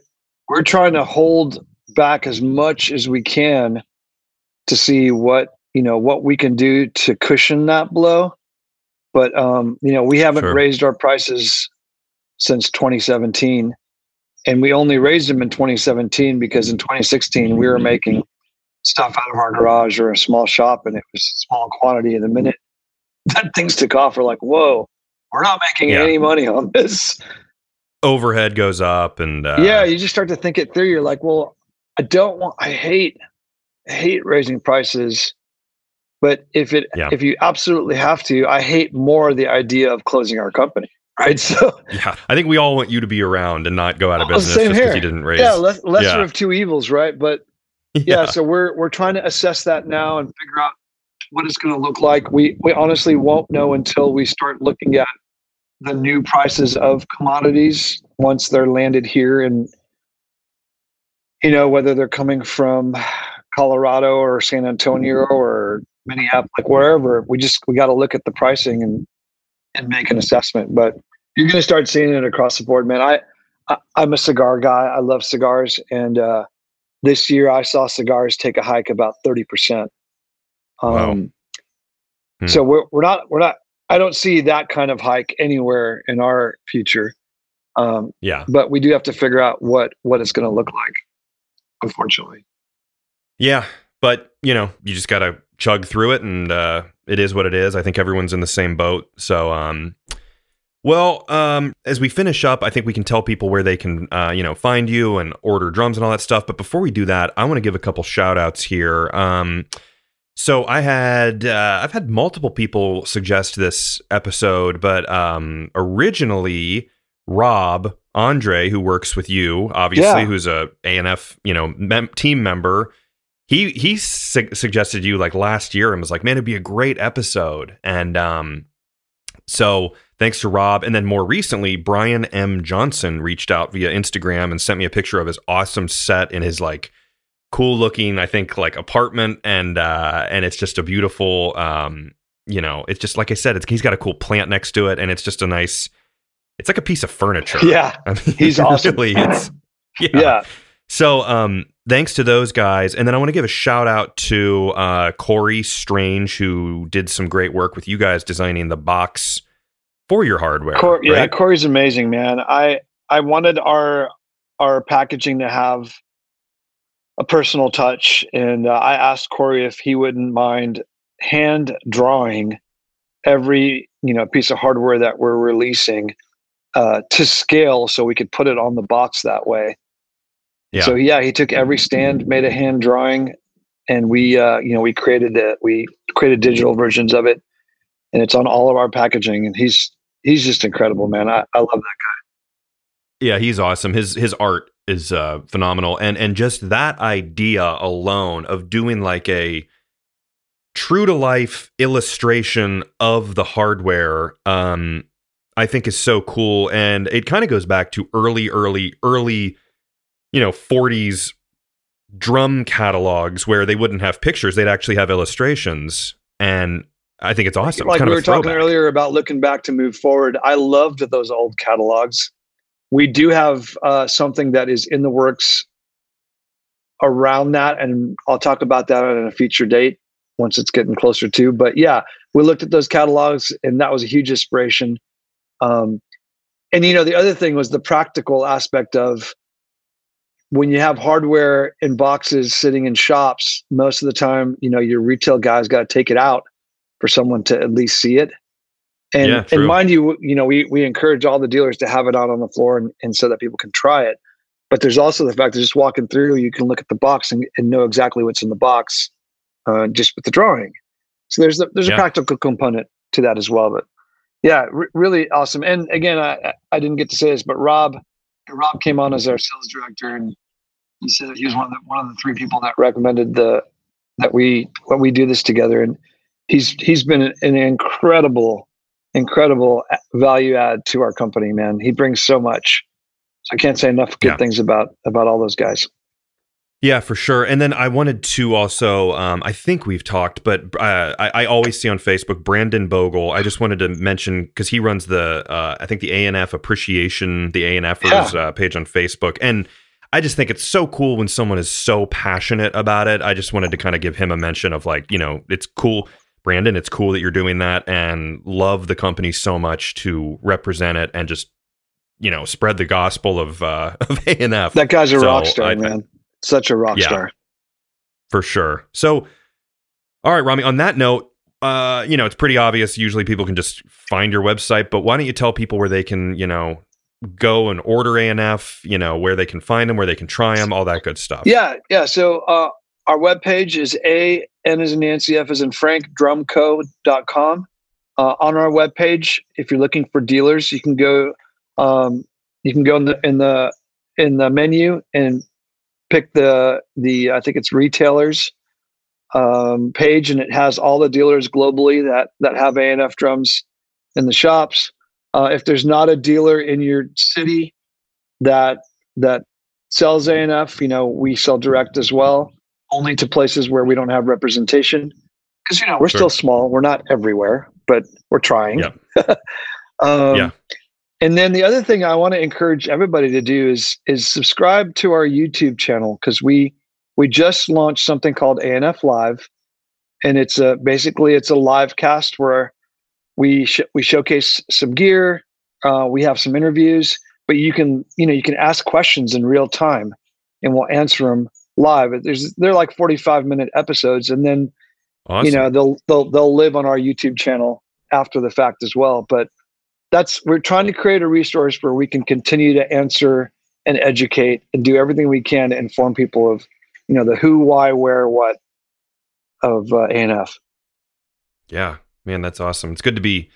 we're trying to hold back as much as we can to see what you know what we can do to cushion that blow but um, you know we haven't Sure. raised our prices since 2017 and we only raised them in 2017 because in 2016 we were making stuff out of our garage or a small shop and it was a small quantity and the minute. That things took off. We're like whoa we're not making Yeah. any money on this. Overhead goes up, and uh, yeah you just start to think it through. You're like well i don't want i hate I hate raising prices but if it Yeah. if you absolutely have to i hate more the idea of closing our company right so yeah. I think we all want you to be around and not go out of Oh, business same just because you didn't raise. yeah less, lesser Yeah. of two evils right but yeah. so we're we're trying to assess that now and figure out what it's going to look like we we honestly won't know until we start looking at the new prices of commodities once they're landed here and you know whether they're coming from colorado or san antonio or minneapolis like wherever we just we got to look at the pricing and and make an assessment but you're going to start seeing it across the board man i, I i'm a cigar guy i love cigars and uh this year i saw cigars take a hike about 30% um Wow. Hmm. so we're, we're not we're not i don't see that kind of hike anywhere in our future um yeah. but we do have to figure out what what it's going to look like unfortunately Yeah, but you know, you just gotta chug through it, and uh, it is what it is. I think everyone's in the same boat. So, um, well, um, as we finish up, I think we can tell people where they can, uh, you know, find you and order drums and all that stuff. But before we do that, I want to give a couple shout outs here. Um, so I had uh, I've had multiple people suggest this episode, but um, originally Rob Andre, who works with you, obviously, Yeah. who's a ANF you know mem- team member, he he su- suggested you like last year and was like, man, it'd be a great episode. And um, so thanks to Rob, and then more recently, Brian M Johnson reached out via Instagram and sent me a picture of his awesome set in his like cool looking, I think like apartment, and uh, and it's just a beautiful, um, you know, it's just like I said, it's he's got a cool plant next to it, and it's just a nice. It's like a piece of furniture. yeah I mean, He's awesome. Really, it's yeah. yeah So, um, thanks to those guys, and then I want to give a shout out to uh, Corey Strange, who did some great work with you guys designing the box for your hardware. Cor- yeah. Corey's amazing, man. I I wanted our our packaging to have a personal touch, and uh, I asked Corey if he wouldn't mind hand drawing every you know piece of hardware that we're releasing uh, to scale, so we could put it on the box that way. Yeah. So yeah, he took every stand, made a hand drawing, and we uh, you know we created it. We created digital versions of it, and it's on all of our packaging. And he's he's just incredible, man. I, I love that guy. Yeah, he's awesome. His his art is uh, phenomenal, and and just that idea alone of doing like a true to life illustration of the hardware, um, I think is so cool, and it kind of goes back to early, early, early, you know, '40s drum catalogs where they wouldn't have pictures; they'd actually have illustrations, and I think it's awesome. Like it's we were talking earlier about looking back to move forward. I loved those old catalogs. We do have uh, something that is in the works around that, and I'll talk about that at a future date once it's getting closer to. But yeah, we looked at those catalogs, and that was a huge inspiration. Um, and you know, the other thing was the practical aspect of when you have hardware in boxes sitting in shops. Most of the time, you know, your retail guys got to take it out for someone to at least see it. And, Yeah, and mind you, you know, we we encourage all the dealers to have it out on the floor and, and so that people can try it. But there's also the fact that just walking through, you can look at the box and, and know exactly what's in the box, uh, just with the drawing. So there's a, there's Yeah. a practical component to that as well. But yeah, re- really awesome. And again, I I- I didn't get to say this, but Rob Rob came on as our sales director, and he said that he was one of the one of the three people that recommended the that we what we do this together. And he's he's been an, incredible incredible value add to our company, man. He brings so much. So I can't say enough good Yeah. things about about all those guys. Yeah, for sure. And then I wanted to also, um, I think we've talked, but uh, I, I always see on Facebook Brandon Bogle. I just wanted to mention because he runs the, uh, I think the ANF appreciation, the ANFers uh, page on Facebook, and I just think it's so cool when someone is so passionate about it. I just wanted to kind of give him a mention of like, you know, it's cool, Brandon. It's cool that you're doing that, and love the company so much to represent it and just, you know, spread the gospel of uh, of ANF. That guy's a So, rock star, I- man. Such a rock Yeah. star. for sure. So, all right, Rami. On that note, uh, you know, it's pretty obvious. Usually, people can just find your website, but why don't you tell people where they can, you know, go and order ANF? You know, where they can find them, where they can try them, all that good stuff. Yeah, yeah. So uh, our webpage is A N as in Nancy, F as in Frank, drumco.com. Uh, on our webpage, if you're looking for dealers, you can go um, you can go in the in the in the menu and pick the the I think it's retailers um, page, and it has all the dealers globally that that have ANF drums in the shops. Uh, if there's not a dealer in your city that that sells ANF, you know, we sell direct as well, only to places where we don't have representation. Because you know we're Sure. still small, we're not everywhere, but we're trying. Yep. um, Yeah. And then the other thing I want to encourage everybody to do is is subscribe to our YouTube channel because we we just launched something called ANF Live, and it's a basically it's a live cast where we sh- we showcase some gear, uh, we have some interviews, but you can you know you can ask questions in real time, and we'll answer them live. There's they're like 45 minute episodes, and then awesome. you know they'll they'll they'll live on our YouTube channel after the fact as well. But that's we're trying to create a resource where we can continue to answer and educate and do everything we can to inform people of you know the who, why, where, what of uh, ANF. Yeah, man, that's awesome. It's good to be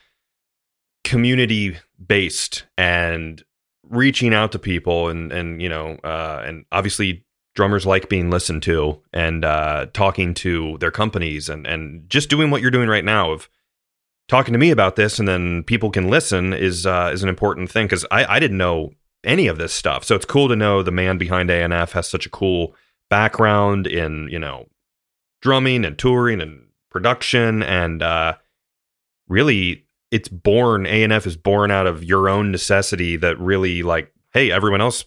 community based and reaching out to people and and you know uh and obviously drummers like being listened to and uh talking to their companies and and just doing what you're doing right now of talking to me about this and then people can listen is uh is an important thing cuz I I didn't know any of this stuff. So it's cool to know the man behind ANF has such a cool background in, you know, drumming and touring and production and uh really it's born ANF is born out of your own necessity that really like hey everyone else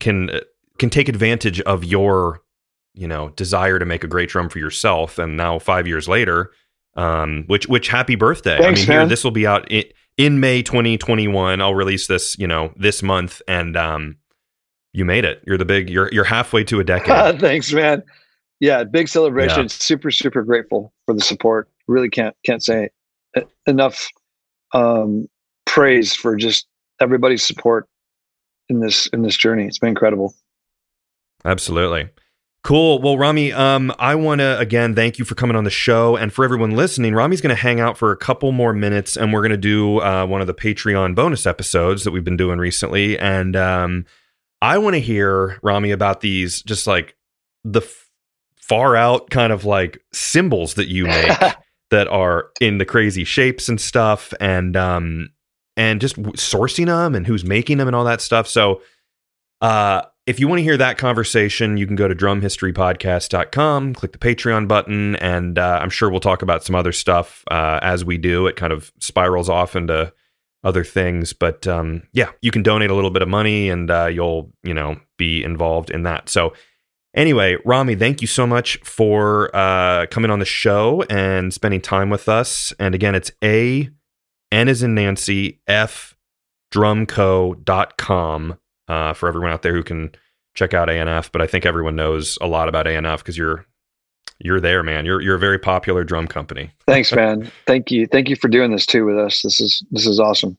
can uh, can take advantage of your you know desire to make a great drum for yourself and now 5 years later um which which happy birthday Thanks, I mean here this will be out it, in May 2021. I'll release this, you know, this month, and um, you made it. You're the big. You're you're halfway to a decade. Thanks, man. Yeah, big celebration. Yeah. Super super grateful for the support. Really can't can't say enough um, praise for just everybody's support in this in this journey. It's been incredible. Absolutely. Cool. Well, Rami, um, I want to again thank you for coming on the show, and for everyone listening. Rami's going to hang out for a couple more minutes, and we're going to do uh, one of the Patreon bonus episodes that we've been doing recently. And um, I want to hear Rami about these, just like the f- far out kind of like cymbals that you make that are in the crazy shapes and stuff, and um, and just sourcing them and who's making them and all that stuff. So, uh if you want to hear that conversation, you can go to drumhistorypodcast.com, click the Patreon button, and uh, I'm sure we'll talk about some other stuff uh, as we do. It kind of spirals off into other things, but um, yeah, you can donate a little bit of money, and uh, you'll you know be involved in that. So anyway, Rami, thank you so much for uh, coming on the show and spending time with us. And again, it's a n is in Nancy f drumco.com uh, for everyone out there who can check out A&F. But I think everyone knows a lot about A&F because you're you're there, man. You're you're a very popular drum company. Thanks, man. Thank you. Thank you for doing this too with us. This is this is awesome.